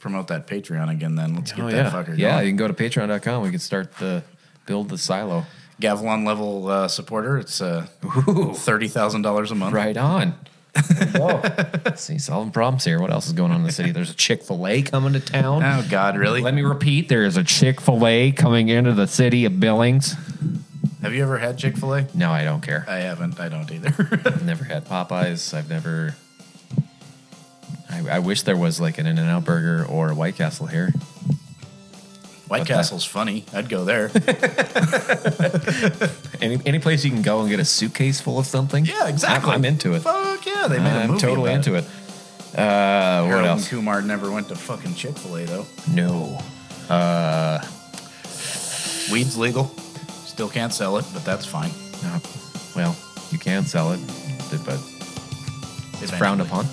promote that Patreon again then. Let's get oh that yeah, fucker yeah. going. You can go to patreon.com. We can start the build the silo. Gavilon level uh, supporter. It's uh, thirty thousand dollars a month. Right on. Whoa. See, solving problems here. What else is going on in the city? There's a Chick Fil A coming to town. Oh God, really? Let me repeat. There is a Chick Fil A coming into the city of Billings. Have you ever had Chick Fil A? No, I don't care. I haven't. I don't either. I've never had Popeyes. I've never. I, I wish there was like an In and Out Burger or a White Castle here. White But Castle's funny. I'd go there. Any any place you can go and get a suitcase full of something. Yeah, exactly. I'm, I'm into it. Fuck yeah, they made a I'm movie totally about into it. Uh, what else? and Kumar never went to fucking Chick Fil A though. No. Uh, Weed's legal. Still can't sell it, but that's fine. no. Well, you can sell it, but it's frowned upon.